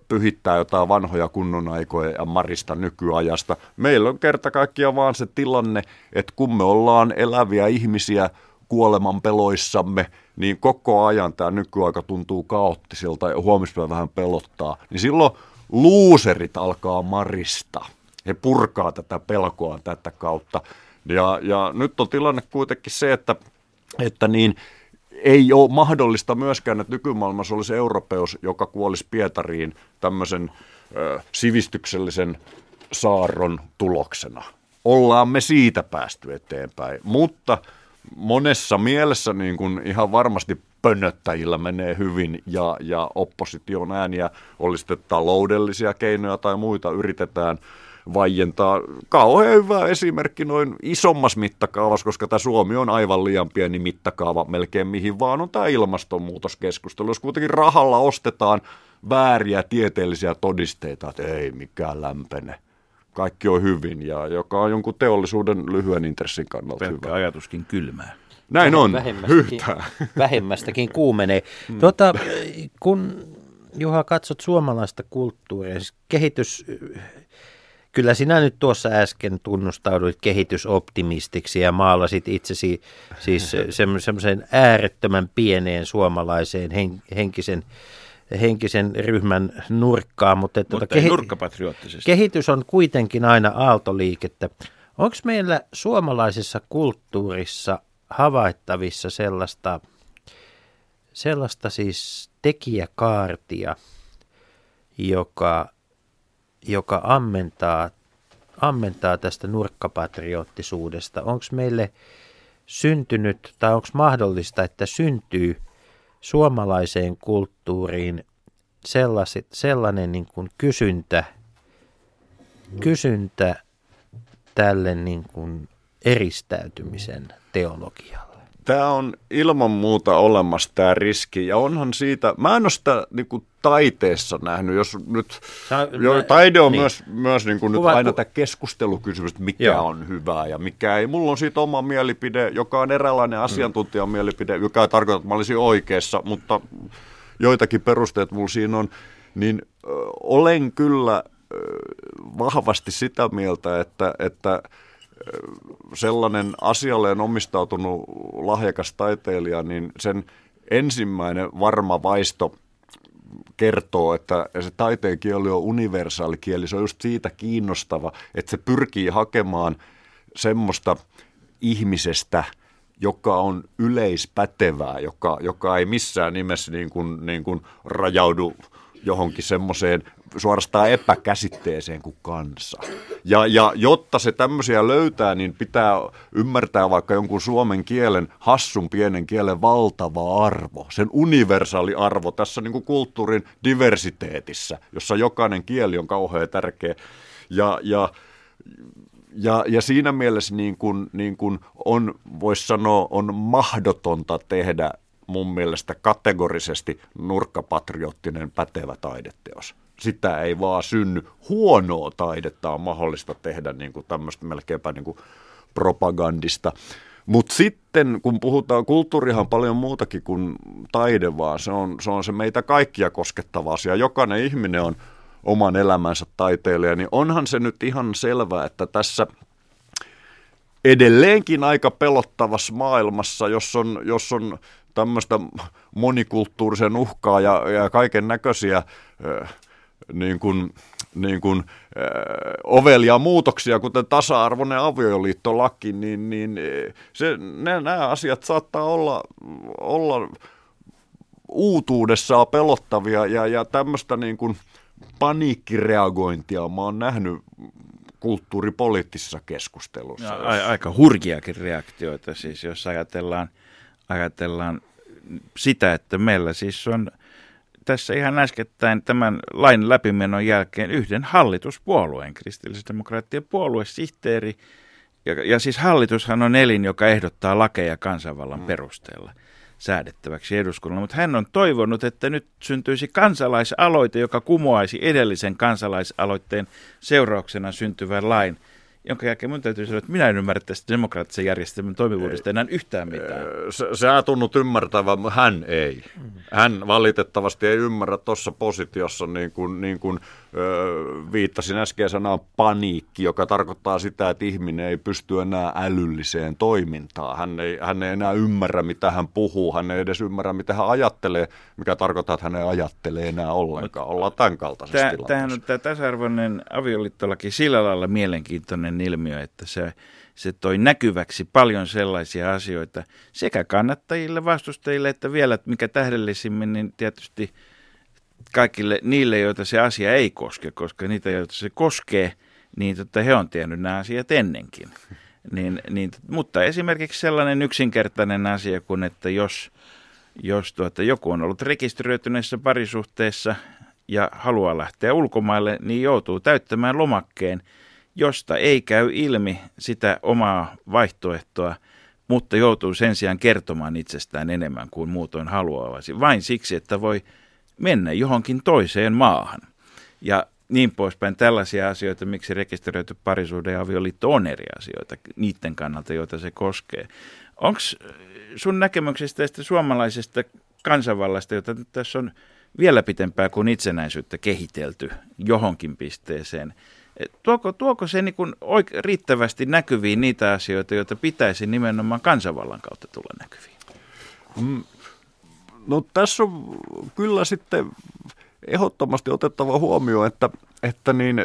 pyhittää jotain vanhoja kunnon aikoja ja marista nykyajasta. Meillä on kerta kaikkiaan vaan se tilanne, että kun me ollaan eläviä ihmisiä kuoleman peloissamme, niin koko ajan tämä nykyaika tuntuu kaoottiselta ja huomispäivä vähän pelottaa. Niin silloin luuserit alkaa marista. He purkaa tätä pelkoa tätä kautta. Ja, ja nyt on tilanne kuitenkin se, että, että niin ei ole mahdollista myöskään, että nykymaailmassa olisi europeus, joka kuolisi Pietariin tämmöisen ö, sivistyksellisen saarron tuloksena. Ollaan me siitä päästy eteenpäin, mutta monessa mielessä niin kuin ihan varmasti pönnöttäjillä menee hyvin ja, ja opposition ääniä, oli sitten taloudellisia keinoja tai muita, yritetään vaientaa. Kauhean hyvä esimerkki noin isommassa mittakaavassa, koska tämä Suomi on aivan liian pieni mittakaava melkein mihin vaan on tämä ilmastonmuutoskeskustelu. Jos kuitenkin rahalla ostetaan vääriä tieteellisiä todisteita, että ei mikään lämpene, kaikki on hyvin ja joka on jonkun teollisuuden lyhyen intressin kannalta Pelkkä hyvä. ajatuskin kylmää. Näin on, Vähemmästäkin, vähemmästäkin kuumenee. Hmm. Tota, kun Juha katsot suomalaista kulttuuria, siis kehitys, kyllä sinä nyt tuossa äsken tunnustauduit kehitysoptimistiksi ja maalasit itsesi siis semmoisen äärettömän pieneen suomalaiseen hen, henkisen, henkisen ryhmän nurkkaan. Mutta, että Mutta tota, ei nurkkapatriottisesti. Kehitys on kuitenkin aina aaltoliikettä. Onko meillä suomalaisessa kulttuurissa havaittavissa sellaista, sellaista siis tekijäkaartia, joka, joka ammentaa, ammentaa tästä nurkkapatriottisuudesta? Onko meille syntynyt tai onko mahdollista, että syntyy suomalaiseen kulttuuriin sellaiset, sellainen niin kuin kysyntä, kysyntä tälle niin kuin eristäytymisen teologialle. Tämä on ilman muuta olemassa tämä riski ja onhan siitä, mä en ole sitä niin kuin taiteessa nähnyt, jos nyt, Sä- jo, mä- taide on niin. myös, myös niin kuin nyt Kuva- aina tämä keskustelukysymys, että mikä Joo. on hyvää ja mikä ei. Mulla on siitä oma mielipide, joka on eräänlainen asiantuntijan mielipide, joka ei tarkoita, että mä olisin oikeassa, mutta joitakin perusteet mulla siinä on, niin ö, olen kyllä ö, vahvasti sitä mieltä, että, että sellainen asialleen omistautunut lahjakas taiteilija, niin sen ensimmäinen varma vaisto kertoo, että se taiteen kieli on universaali kieli. Se on just siitä kiinnostava, että se pyrkii hakemaan semmoista ihmisestä, joka on yleispätevää, joka, joka ei missään nimessä niin kuin, niin kuin rajaudu johonkin semmoiseen suorastaan epäkäsitteeseen kuin kansa. Ja, ja jotta se tämmöisiä löytää, niin pitää ymmärtää vaikka jonkun suomen kielen, hassun pienen kielen valtava arvo, sen universaali arvo tässä niin kuin kulttuurin diversiteetissä, jossa jokainen kieli on kauhean tärkeä. Ja, ja ja, ja siinä mielessä niin kuin, niin kuin on, voisi sanoa, on mahdotonta tehdä mun mielestä kategorisesti nurkkapatriottinen pätevä taideteos. Sitä ei vaan synny. Huonoa taidetta on mahdollista tehdä niin kuin tämmöistä melkeinpä niin kuin propagandista. Mutta sitten kun puhutaan, kulttuurihan on paljon muutakin kuin taide, vaan se on, se on se meitä kaikkia koskettava asia. Jokainen ihminen on oman elämänsä taiteilija, niin onhan se nyt ihan selvää, että tässä edelleenkin aika pelottavassa maailmassa, jos on, jos on tämmöistä monikulttuurisen uhkaa ja, ja kaiken näköisiä niin kuin, niin kuin, äh, ovelia muutoksia, kuten tasa-arvoinen avioliittolaki, niin, niin eh, se, ne, nämä asiat saattaa olla, olla uutuudessaan pelottavia ja, ja tämmöistä niin kuin paniikkireagointia mä oon nähnyt kulttuuripoliittisessa keskustelussa. Ja, a, aika hurjiakin reaktioita siis, jos ajatellaan, ajatellaan sitä, että meillä siis on tässä ihan äskettäin tämän lain läpimenon jälkeen yhden hallituspuolueen, kristillisdemokraattien puoluesihteeri, ja, ja siis hallitushan on elin, joka ehdottaa lakeja kansanvallan mm. perusteella säädettäväksi eduskunnalle, mutta hän on toivonut, että nyt syntyisi kansalaisaloite, joka kumoaisi edellisen kansalaisaloitteen seurauksena syntyvän lain, jonka jälkeen minun täytyy sanoa, että minä en ymmärrä tästä demokraattisen järjestelmän toimivuudesta enää yhtään mitään. Sä, tunnut ymmärtävän, hän ei. Hän valitettavasti ei ymmärrä tuossa positiossa niin kuin, niin kuin viittasin äsken sanaan paniikki, joka tarkoittaa sitä, että ihminen ei pysty enää älylliseen toimintaan. Hän ei, hän ei enää ymmärrä, mitä hän puhuu, hän ei edes ymmärrä, mitä hän ajattelee, mikä tarkoittaa, että hän ei ajattele enää ollenkaan. Ollaan tämän kaltaisessa tämä, tilanteessa. Tämähän on tämä tasa-arvoinen avioliittolaki sillä lailla mielenkiintoinen ilmiö, että se, se toi näkyväksi paljon sellaisia asioita sekä kannattajille, vastustajille, että vielä mikä tähdellisimmin, niin tietysti – kaikille niille, joita se asia ei koske, koska niitä, joita se koskee, niin totta, he on tiennyt nämä asiat ennenkin. Niin, niin, mutta esimerkiksi sellainen yksinkertainen asia kuin, että jos, jos tuota, joku on ollut rekisteröityneessä parisuhteessa ja haluaa lähteä ulkomaille, niin joutuu täyttämään lomakkeen, josta ei käy ilmi sitä omaa vaihtoehtoa, mutta joutuu sen sijaan kertomaan itsestään enemmän kuin muutoin haluaisi. Vain siksi, että voi mennä johonkin toiseen maahan. Ja niin poispäin tällaisia asioita, miksi rekisteröity parisuuden ja avioliitto on eri asioita niiden kannalta, joita se koskee. Onko sun näkemyksestä tästä suomalaisesta kansanvallasta, jota tässä on vielä pitempää kuin itsenäisyyttä kehitelty johonkin pisteeseen, tuoko, tuoko se niin kuin oike- riittävästi näkyviin niitä asioita, joita pitäisi nimenomaan kansanvallan kautta tulla näkyviin? Mm, No tässä on kyllä sitten ehdottomasti otettava huomioon, että, että niin,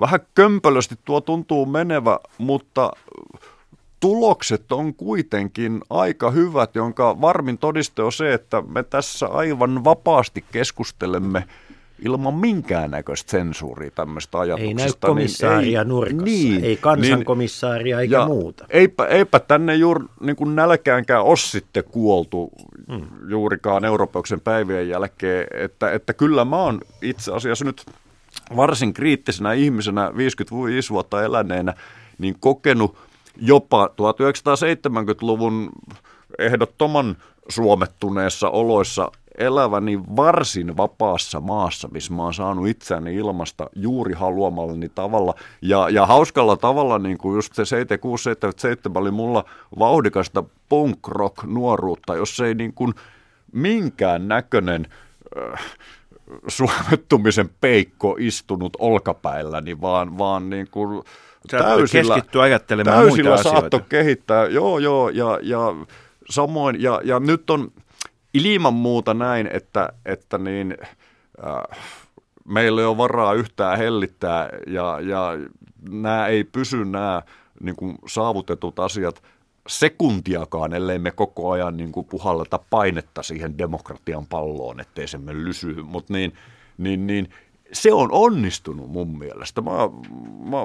vähän kömpelösti tuo tuntuu menevä, mutta tulokset on kuitenkin aika hyvät, jonka varmin todiste on se, että me tässä aivan vapaasti keskustelemme ilman minkäännäköistä sensuuria tämmöistä ajatuksista. Ei näy komissaaria niin, nurkassa, niin, ei kansankomissaaria niin, eikä ja muuta. Eipä, eipä tänne juuri niin kuin nälkäänkään ole sitten kuoltu hmm. juurikaan Eurooppauksen päivien jälkeen, että, että kyllä mä oon itse asiassa nyt varsin kriittisenä ihmisenä 55 vuotta eläneenä, niin kokenut jopa 1970-luvun ehdottoman suomettuneessa oloissa eläväni varsin vapaassa maassa, missä mä oon saanut itseäni ilmasta juuri haluamallani tavalla. Ja, ja hauskalla tavalla, niin kuin just se 7677 oli mulla vauhdikasta punk rock nuoruutta, jos ei niin kuin minkään näköinen äh, suomettumisen peikko istunut olkapäilläni, vaan, vaan niin kuin täysillä, keskittyä ajattelemaan täysillä muita saatto kehittää, joo joo, ja, ja samoin, ja, ja nyt on ilman muuta näin, että, että niin, äh, meillä ei ole varaa yhtään hellittää ja, ja nämä ei pysy nämä niin kuin saavutetut asiat sekuntiakaan, ellei me koko ajan niin kuin puhalleta painetta siihen demokratian palloon, ettei se me lysy. Mutta niin, niin, niin, se on onnistunut mun mielestä. Mä, mä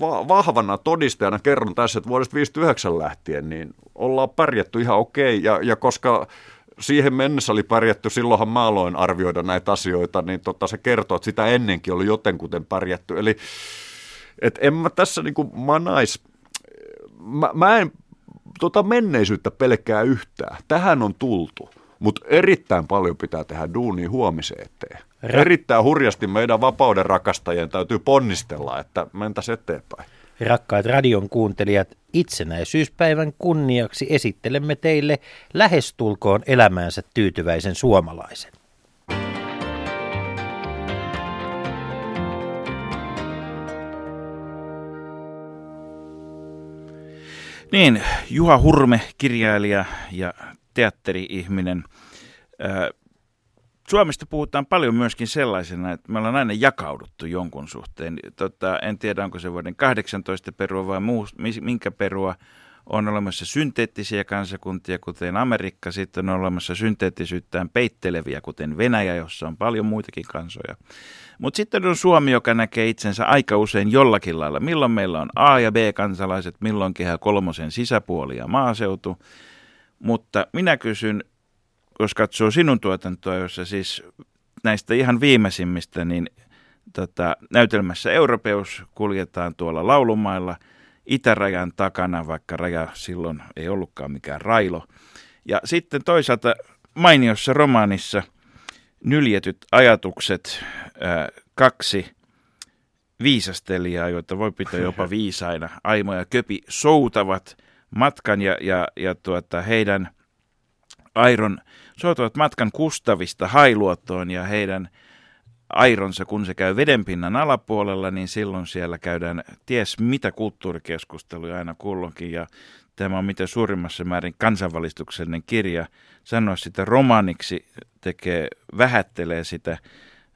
va, vahvana todistajana kerron tässä, että vuodesta 59 lähtien niin ollaan pärjätty ihan okei. Ja, ja koska siihen mennessä oli pärjätty, silloinhan mä aloin arvioida näitä asioita, niin tota, se kertoo, että sitä ennenkin oli jotenkuten pärjätty. Eli et en mä tässä niinku manais, mä, mä en tota menneisyyttä pelkää yhtään. Tähän on tultu, mutta erittäin paljon pitää tehdä duunia huomiseen eteen. Erittäin hurjasti meidän vapauden rakastajien täytyy ponnistella, että mentäs eteenpäin. Rakkaat radion kuuntelijat, itsenäisyyspäivän kunniaksi esittelemme teille lähestulkoon elämäänsä tyytyväisen suomalaisen. Niin, Juha Hurme, kirjailija ja teatteri-ihminen. Suomesta puhutaan paljon myöskin sellaisena, että me ollaan aina jakauduttu jonkun suhteen. Tota, en tiedä, onko se vuoden 18 perua vai muu, minkä perua. On olemassa synteettisiä kansakuntia, kuten Amerikka, sitten on olemassa synteettisyyttään peitteleviä, kuten Venäjä, jossa on paljon muitakin kansoja. Mutta sitten on Suomi, joka näkee itsensä aika usein jollakin lailla. Milloin meillä on A- ja B-kansalaiset, milloin kehä kolmosen sisäpuoli ja maaseutu. Mutta minä kysyn, jos katsoo sinun tuotantoa, jossa siis näistä ihan viimeisimmistä, niin tota, näytelmässä Europeus kuljetaan tuolla laulumailla itärajan takana, vaikka raja silloin ei ollutkaan mikään railo. Ja sitten toisaalta mainiossa romaanissa nyljetyt ajatukset, ää, kaksi viisastelijaa, joita voi pitää jopa viisaina, Aimo ja Köpi, soutavat matkan ja, ja, ja tuota, heidän Airon soitavat matkan Kustavista Hailuottoon ja heidän aironsa, kun se käy vedenpinnan alapuolella, niin silloin siellä käydään ties mitä kulttuurikeskusteluja aina kulloinkin. Ja tämä on mitä suurimmassa määrin kansanvalistuksellinen kirja. Sanoa sitä romaaniksi tekee, vähättelee sitä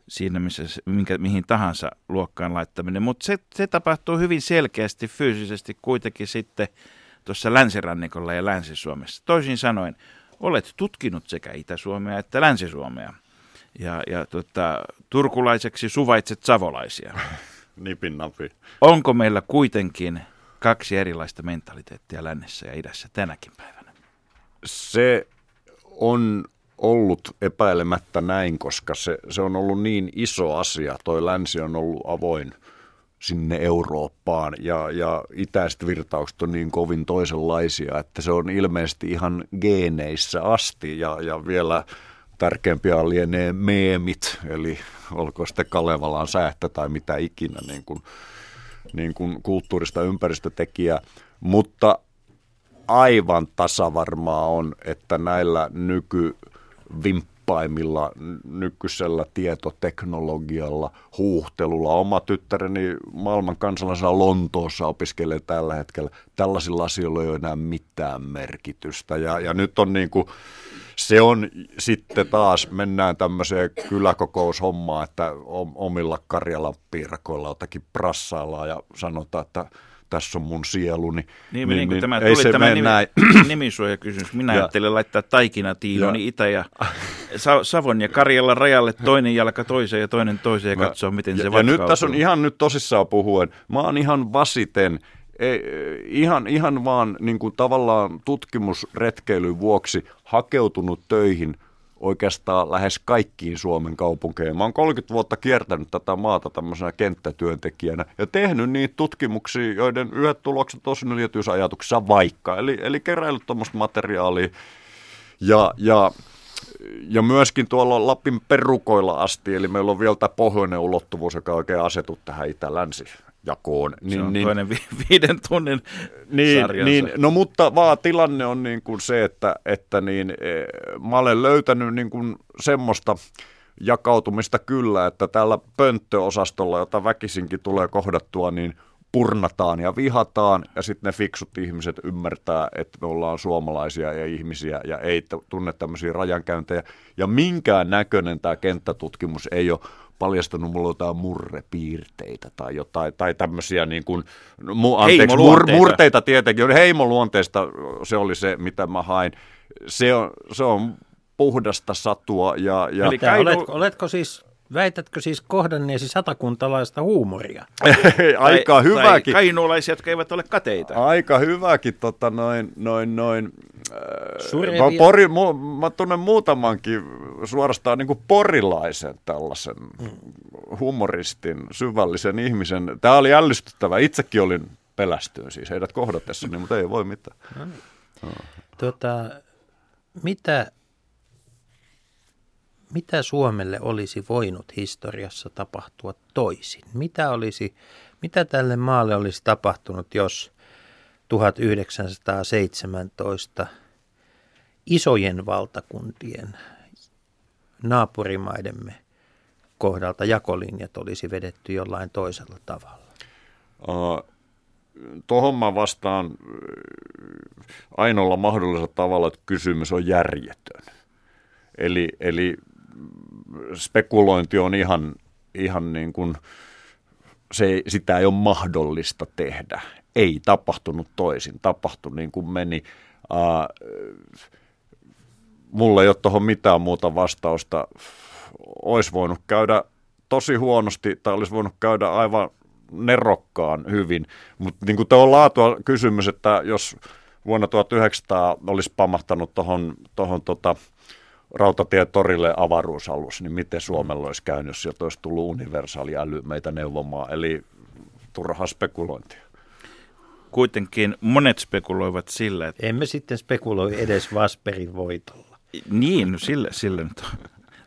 siinä, missä, minkä, mihin tahansa luokkaan laittaminen. Mutta se, se tapahtuu hyvin selkeästi fyysisesti kuitenkin sitten tuossa länsirannikolla ja Länsi-Suomessa. Toisin sanoen, olet tutkinut sekä Itä-Suomea että Länsi-Suomea. Ja, ja tota, turkulaiseksi suvaitset savolaisia. Nipin napi. Onko meillä kuitenkin kaksi erilaista mentaliteettia lännessä ja idässä tänäkin päivänä? Se on ollut epäilemättä näin, koska se, se on ollut niin iso asia. Toi länsi on ollut avoin sinne Eurooppaan. Ja, ja itäiset virtaukset on niin kovin toisenlaisia, että se on ilmeisesti ihan geeneissä asti. Ja, ja vielä tärkeämpiä lienee meemit, eli olkoon sitten Kalevalan säättä tai mitä ikinä niin kuin, niin kuin kulttuurista ympäristötekijää, mutta aivan tasavarmaa on, että näillä nyky vimppaimilla nykyisellä tietoteknologialla, huuhtelulla. Oma tyttäreni maailman kansalaisena Lontoossa opiskelee tällä hetkellä. Tällaisilla asioilla ei ole enää mitään merkitystä. Ja, ja nyt on niin kuin, se on sitten taas, mennään tämmöiseen kyläkokoushommaan, että omilla Karjalan piirakoilla jotakin prassaillaan ja sanotaan, että tässä on mun sieluni. Niin, niin, niin, niin tämä ei tuli tämä nimi, näin. nimisuojakysymys. Minä ja, ajattelin laittaa taikinatiiloni ja, Itä- ja Sa- Savon ja Karjalan rajalle toinen jalka toiseen ja toinen toiseen ja katsoa, miten se ja, ja nyt tässä on ihan nyt tosissaan puhuen. Mä oon ihan vasiten ei, ihan, ihan vaan niin kuin tavallaan tutkimusretkeilyn vuoksi hakeutunut töihin oikeastaan lähes kaikkiin Suomen kaupunkeihin. Mä oon 30 vuotta kiertänyt tätä maata tämmöisenä kenttätyöntekijänä ja tehnyt niitä tutkimuksia, joiden yhdet tulokset on synnytysajatuksessa vaikka. Eli, eli keräillyt tuommoista materiaalia ja, ja ja myöskin tuolla Lapin perukoilla asti, eli meillä on vielä tämä pohjoinen ulottuvuus, joka oikein asetu tähän itä-länsi jakoon. Niin, se on niin, toinen vi- viiden tunnin niin, niin, No mutta vaan tilanne on niin kuin se, että, että niin, e, mä olen löytänyt niin kuin semmoista jakautumista kyllä, että tällä pönttöosastolla, jota väkisinkin tulee kohdattua, niin purnataan ja vihataan ja sitten ne fiksut ihmiset ymmärtää, että me ollaan suomalaisia ja ihmisiä ja ei tunne tämmöisiä rajankäyntejä. Ja minkään näköinen tämä kenttätutkimus ei ole paljastanut mulle jotain murrepiirteitä tai jotain, tai tämmöisiä niin kuin, mu, anteeksi, mur, murteita tietenkin, heimoluonteista se oli se, mitä mä hain. Se on, se on puhdasta satua. Ja, ja... Eli oletko, oletko siis Väitätkö siis kohdanneesi satakuntalaista huumoria? Aika tai, hyväkin. Tai kainuulaisia, jotka eivät ole kateita. Aika hyväkin, tota, noin, noin, noin. Äh, mä, pori, mu, mä tunnen muutamankin suorastaan niin kuin porilaisen tällaisen mm. humoristin, syvällisen ihmisen. Tämä oli ällistyttävä. Itsekin olin pelästyin siis heidät kohdatessani, mutta ei voi mitään. No niin. no. Tota, mitä mitä Suomelle olisi voinut historiassa tapahtua toisin? Mitä, olisi, mitä tälle maalle olisi tapahtunut, jos 1917 isojen valtakuntien naapurimaidemme kohdalta jakolinjat olisi vedetty jollain toisella tavalla? Uh, Tuohon mä vastaan ainoalla mahdollisella tavalla, että kysymys on järjetön. Eli, eli spekulointi on ihan, ihan niin kuin, se, sitä ei ole mahdollista tehdä. Ei tapahtunut toisin, tapahtui niin kuin meni. Uh, mulla ei ole tuohon mitään muuta vastausta. Olisi voinut käydä tosi huonosti tai olisi voinut käydä aivan nerokkaan hyvin. Mutta niin kuin on laatua kysymys, että jos vuonna 1900 olisi pamahtanut tuohon tohon, tota, rautatietorille avaruusalus, niin miten Suomella olisi käynyt, jos sieltä olisi tullut universaali äly meitä neuvomaan, eli turha spekulointia. Kuitenkin monet spekuloivat sillä, että... Emme sitten spekuloi edes Vasperin voitolla. Niin, no sille, sille nyt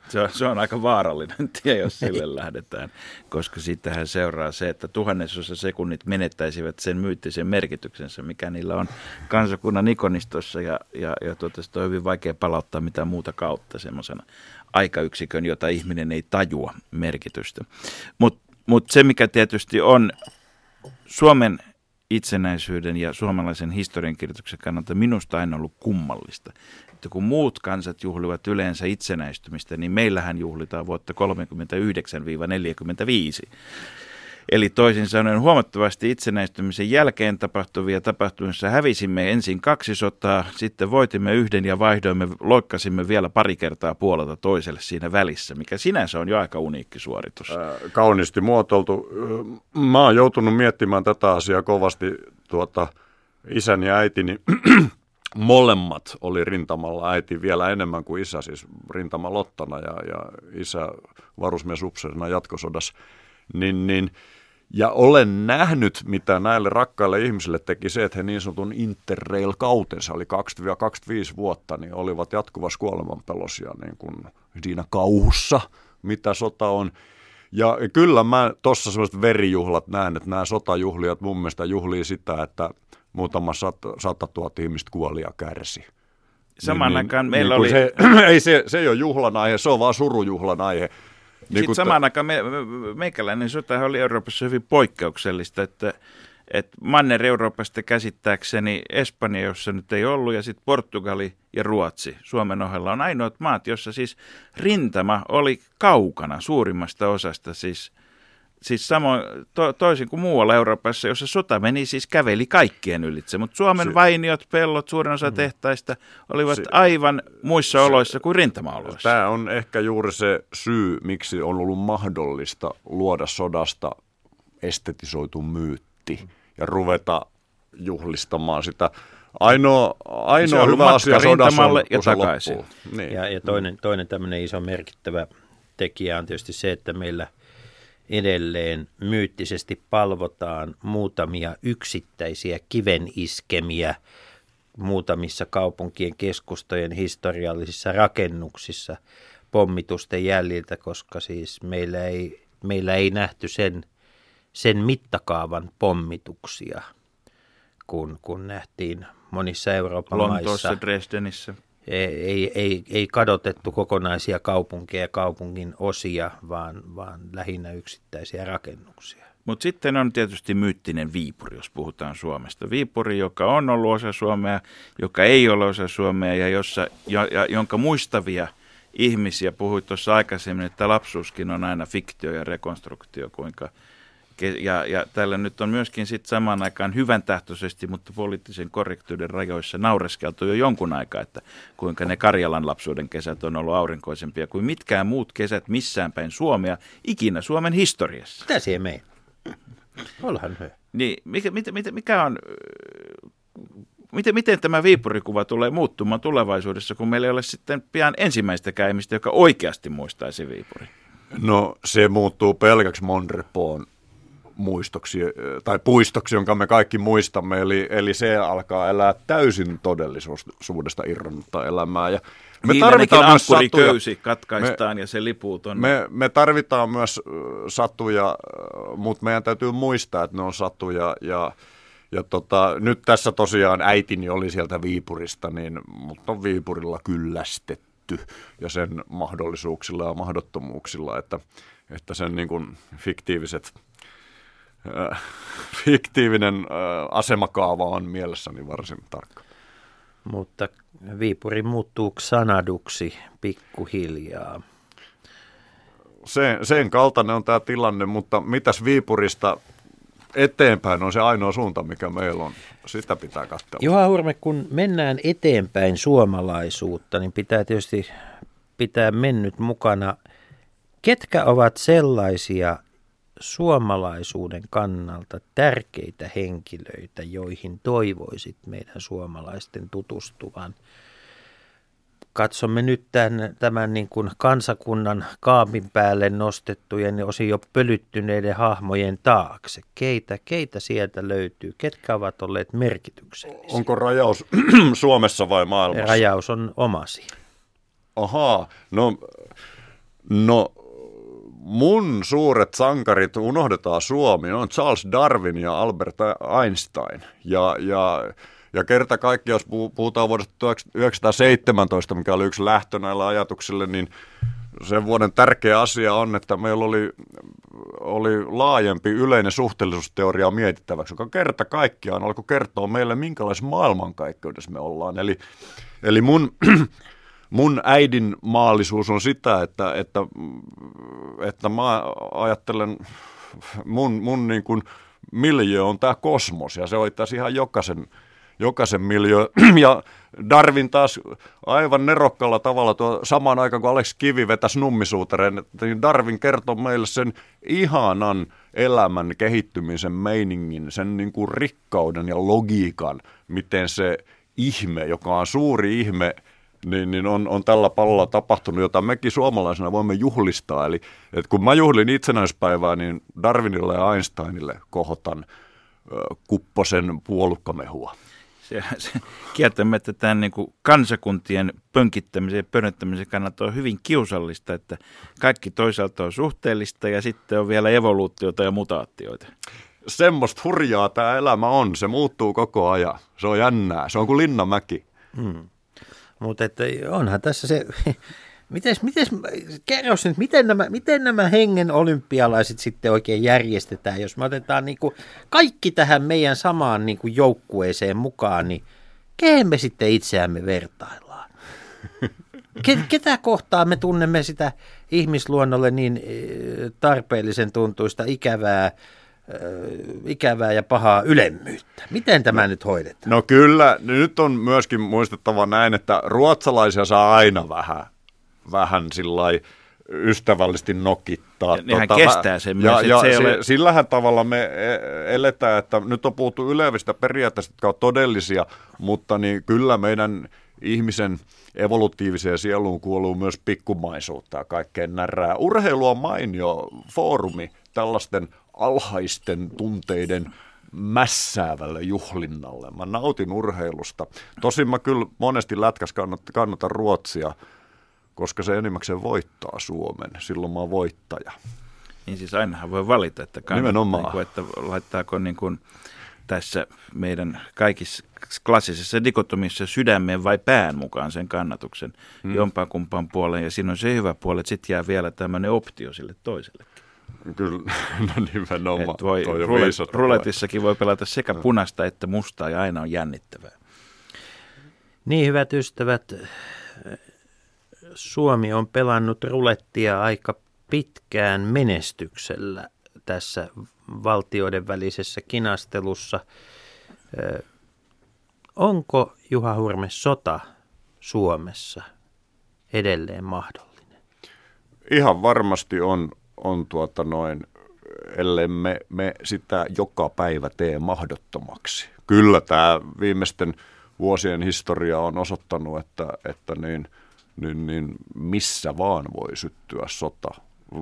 Se on, se on aika vaarallinen tie, jos sille lähdetään, koska siitähän seuraa se, että tuhannesosa sekunnit menettäisivät sen myyttisen merkityksensä, mikä niillä on kansakunnan ikonistossa ja, ja, ja tuota, on hyvin vaikea palauttaa mitään muuta kautta semmoisena aikayksikön, jota ihminen ei tajua merkitystä. Mutta mut se, mikä tietysti on Suomen itsenäisyyden ja suomalaisen historiankirjoituksen kannalta minusta aina ollut kummallista, että kun muut kansat juhlivat yleensä itsenäistymistä, niin meillähän juhlitaan vuotta 39-45. Eli toisin sanoen huomattavasti itsenäistymisen jälkeen tapahtuvia tapahtumissa hävisimme ensin kaksi sotaa, sitten voitimme yhden ja vaihdoimme, loikkasimme vielä pari kertaa puolelta toiselle siinä välissä, mikä sinänsä on jo aika uniikki suoritus. Ää, kauniisti muotoiltu. Mä oon joutunut miettimään tätä asiaa kovasti tuota, isäni ja äitini molemmat oli rintamalla, äiti vielä enemmän kuin isä, siis rintamalottana ja, ja isä varusmiesupseerina jatkosodassa, niin, niin. Ja olen nähnyt, mitä näille rakkaille ihmisille teki se, että he niin sanotun interrail-kautensa, oli 20-25 vuotta, niin olivat jatkuvassa kuolemanpelosia niin kuin siinä kauhussa, mitä sota on. Ja kyllä mä tuossa sellaiset verijuhlat näen, että nämä sotajuhlijat mun mielestä juhlii sitä, että muutama sata, sata tuhatta ihmistä kuoli ja kärsi. Samaan niin, aikaan niin, meillä niin oli... Se, ei, se, se ei ole juhlan aihe, se on vaan surujuhlan aihe. Niin Sitten samaan aikaan me, me, meikäläinen sota oli Euroopassa hyvin poikkeuksellista, että, että Manner-Euroopasta käsittääkseni Espanja, jossa nyt ei ollut, ja sitten Portugali ja Ruotsi Suomen ohella on ainoat maat, jossa siis rintama oli kaukana suurimmasta osasta, siis – Siis samoin to, toisin kuin muualla Euroopassa, jossa sota meni siis käveli kaikkien ylitse, mutta Suomen si- vainiot, pellot, suurin osa mm. tehtaista olivat si- aivan muissa si- oloissa kuin rintama-oloissa. Tämä on ehkä juuri se syy, miksi on ollut mahdollista luoda sodasta estetisoitu myytti ja ruveta juhlistamaan sitä. Ainoa, ainoa hyvä asia sodassa on, ja takaisin. Niin. Ja, ja toinen, toinen tämmöinen iso merkittävä tekijä on tietysti se, että meillä – edelleen myyttisesti palvotaan muutamia yksittäisiä kiveniskemiä muutamissa kaupunkien keskustojen historiallisissa rakennuksissa pommitusten jäljiltä, koska siis meillä ei, meillä ei nähty sen, sen mittakaavan pommituksia, kun, kun nähtiin monissa Euroopan Lontoossa, maissa. Dresdenissä ei, ei, ei kadotettu kokonaisia kaupunkeja ja kaupungin osia, vaan, vaan lähinnä yksittäisiä rakennuksia. Mutta sitten on tietysti myyttinen Viipuri, jos puhutaan Suomesta. Viipuri, joka on ollut osa Suomea, joka ei ole osa Suomea ja, jossa, ja, ja jonka muistavia ihmisiä, puhuit tuossa aikaisemmin, että lapsuuskin on aina fiktio ja rekonstruktio, kuinka – ja, ja tällä nyt on myöskin sitten samaan aikaan hyvän tahtoisesti, mutta poliittisen korrektiuden rajoissa naureskeltu jo jonkun aikaa, että kuinka ne Karjalan lapsuuden kesät on ollut aurinkoisempia kuin mitkään muut kesät missään päin Suomea ikinä Suomen historiassa. Mitä siihen meidän? Olhan hyvä. Niin, mikä, mikä, mikä on miten, miten tämä Viipurikuva tulee muuttumaan tulevaisuudessa, kun meillä ei ole sitten pian ensimmäistä käymistä, joka oikeasti muistaisi Viipuri? No se muuttuu pelkäksi Monrepoon muistoksi, tai puistoksi, jonka me kaikki muistamme, eli, eli se alkaa elää täysin todellisuudesta irronnutta elämää. Ja me tarvitaan myös köysi katkaistaan me, ja se lipuu tonne. Me, me tarvitaan myös satuja, mutta meidän täytyy muistaa, että ne on satuja ja ja tota, nyt tässä tosiaan äitini oli sieltä Viipurista, niin, mutta on Viipurilla kyllästetty ja sen mahdollisuuksilla ja mahdottomuuksilla, että, että sen niin kuin fiktiiviset äh, fiktiivinen äh, asemakaava on mielessäni varsin tarkka. Mutta Viipuri muuttuu sanaduksi pikkuhiljaa. Sen, sen kaltainen on tämä tilanne, mutta mitäs Viipurista eteenpäin on se ainoa suunta, mikä meillä on. Sitä pitää katsoa. Juha Hurme, kun mennään eteenpäin suomalaisuutta, niin pitää tietysti pitää mennyt mukana. Ketkä ovat sellaisia suomalaisuuden kannalta tärkeitä henkilöitä, joihin toivoisit meidän suomalaisten tutustuvan. Katsomme nyt tämän, tämän niin kuin kansakunnan kaapin päälle nostettujen ja osin jo pölyttyneiden hahmojen taakse. Keitä, keitä sieltä löytyy? Ketkä ovat olleet merkityksellisiä? Onko rajaus Suomessa vai maailmassa? Rajaus on omasi. Ahaa, no No mun suuret sankarit unohdetaan Suomi, on Charles Darwin ja Albert Einstein. Ja, ja, ja kerta kaikki, jos puhutaan vuodesta 1917, mikä oli yksi lähtö näillä ajatuksille, niin sen vuoden tärkeä asia on, että meillä oli, oli laajempi yleinen suhteellisuusteoria mietittäväksi, joka kerta kaikkiaan alkoi kertoa meille, minkälaisessa maailmankaikkeudessa me ollaan. Eli, eli mun mun äidin maallisuus on sitä, että, että, että mä ajattelen, mun, mun niin kuin miljö on tämä kosmos ja se on itse ihan jokaisen, jokaisen miljö. Ja Darwin taas aivan nerokkalla tavalla tuo samaan aikaan, kun Alex Kivi vetäisi nummisuutereen, niin Darwin kertoo meille sen ihanan elämän kehittymisen meiningin, sen niin kuin rikkauden ja logiikan, miten se ihme, joka on suuri ihme – niin, niin on, on tällä pallolla tapahtunut, jota mekin suomalaisena voimme juhlistaa. Eli että kun mä juhlin itsenäispäivää, niin Darwinille ja Einsteinille kohotan ö, kupposen puolukkamehua. Se, se kieltämättä tämän niin kuin kansakuntien pönkittämisen ja pönöttämisen kannalta on hyvin kiusallista, että kaikki toisaalta on suhteellista ja sitten on vielä evoluutiota ja mutaatioita. Semmoista hurjaa tämä elämä on, se muuttuu koko ajan, se on jännää, se on kuin Linnanmäki. Hmm. Mutta että onhan tässä se, mites, mites, kerros nyt, miten nämä, miten nämä hengen olympialaiset sitten oikein järjestetään, jos me otetaan niin kuin kaikki tähän meidän samaan niin kuin joukkueeseen mukaan, niin kehen me sitten itseämme vertaillaan? Ketä kohtaa me tunnemme sitä ihmisluonnolle niin eh, tarpeellisen tuntuista ikävää ikävää ja pahaa ylemmyyttä. Miten tämä no, nyt hoidetaan? No kyllä, nyt on myöskin muistettava näin, että ruotsalaisia saa aina vähän, vähän sillä ystävällisesti nokittaa. Ja nehän tuota, kestää sen ja, myös. Ja se, ole... sillähän tavalla me e- eletään, että nyt on puhuttu ylevistä periaatteista, jotka ovat todellisia, mutta niin kyllä meidän ihmisen evolutiiviseen sieluun kuuluu myös pikkumaisuutta ja kaikkeen närää. Urheilu on mainio foorumi tällaisten alhaisten tunteiden mässäävälle juhlinnalle. Mä nautin urheilusta. Tosin mä kyllä monesti lätkäs kannatan, kannatan Ruotsia, koska se enimmäkseen voittaa Suomen. Silloin mä oon voittaja. Niin siis ainahan voi valita, että, kannattaa, niin kuin, että laittaako niin kuin tässä meidän kaikissa klassisessa dikotomissa sydämeen vai pään mukaan sen kannatuksen hmm. jompaa kumpaan puoleen. Ja siinä on se hyvä puoli, että sitten jää vielä tämmöinen optio sille toiselle. Kyllä, no nimenomaan. Et voi, rulet, ruletissakin voi pelata sekä punaista että mustaa ja aina on jännittävää. Niin, hyvät ystävät, Suomi on pelannut rulettia aika pitkään menestyksellä tässä valtioiden välisessä kinastelussa. Onko Juha Hurme sota Suomessa edelleen mahdollinen? Ihan varmasti on on tuota noin, ellei me, me sitä joka päivä tee mahdottomaksi. Kyllä tämä viimeisten vuosien historia on osoittanut, että, että niin, niin, niin missä vaan voi syttyä sota.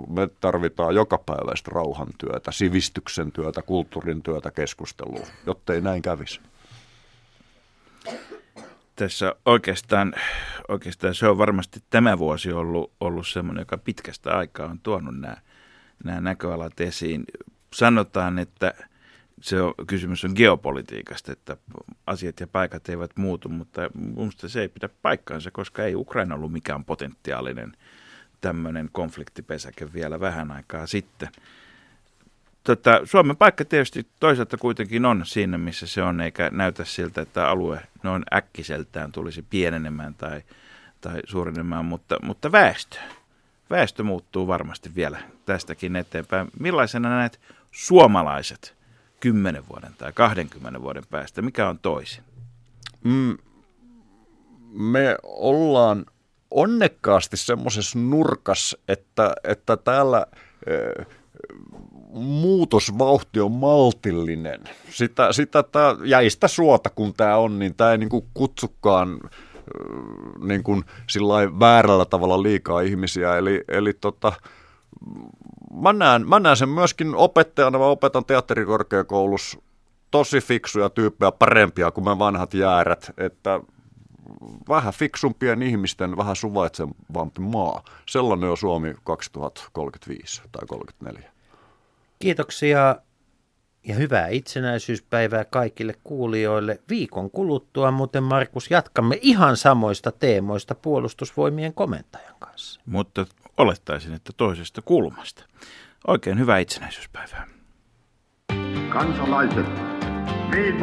Me tarvitaan jokapäiväistä rauhantyötä, sivistyksen työtä, kulttuurin työtä, keskustelua, jottei näin kävisi tässä oikeastaan, oikeastaan se on varmasti tämä vuosi ollut, ollut semmoinen, joka pitkästä aikaa on tuonut nämä, nämä näköalat esiin. Sanotaan, että se on, kysymys on geopolitiikasta, että asiat ja paikat eivät muutu, mutta minusta se ei pidä paikkaansa, koska ei Ukraina ollut mikään potentiaalinen tämmöinen konfliktipesäke vielä vähän aikaa sitten tota, Suomen paikka tietysti toisaalta kuitenkin on siinä, missä se on, eikä näytä siltä, että alue noin äkkiseltään tulisi pienenemään tai, tai suurenemaan, mutta, mutta väestö, väestö muuttuu varmasti vielä tästäkin eteenpäin. Millaisena näet suomalaiset 10 vuoden tai 20 vuoden päästä? Mikä on toisin? Mm, me ollaan onnekkaasti semmoisessa nurkassa, että, että täällä muutosvauhti on maltillinen. Sitä, sitä tää, jäistä suota kun tämä on, niin tämä ei niinku kutsukaan niin väärällä tavalla liikaa ihmisiä. Eli, eli tota, mä, näen, mä näen sen myöskin opettajana, mä opetan teatterikorkeakoulussa tosi fiksuja tyyppejä, parempia kuin me vanhat jäärät, että vähän fiksumpien ihmisten, vähän suvaitsevampi maa. Sellainen on Suomi 2035 tai 34. Kiitoksia ja hyvää itsenäisyyspäivää kaikille kuulijoille. Viikon kuluttua muuten Markus jatkamme ihan samoista teemoista puolustusvoimien komentajan kanssa. Mutta olettaisin, että toisesta kulmasta. Oikein hyvää itsenäisyyspäivää. Kansalaiset, niin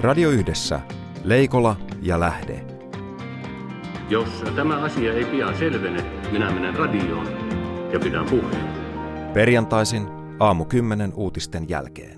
Radio Yhdessä, Leikola ja Lähde. Jos tämä asia ei pian selvene, minä menen radioon ja pidän puheen. Perjantaisin aamu 10 uutisten jälkeen.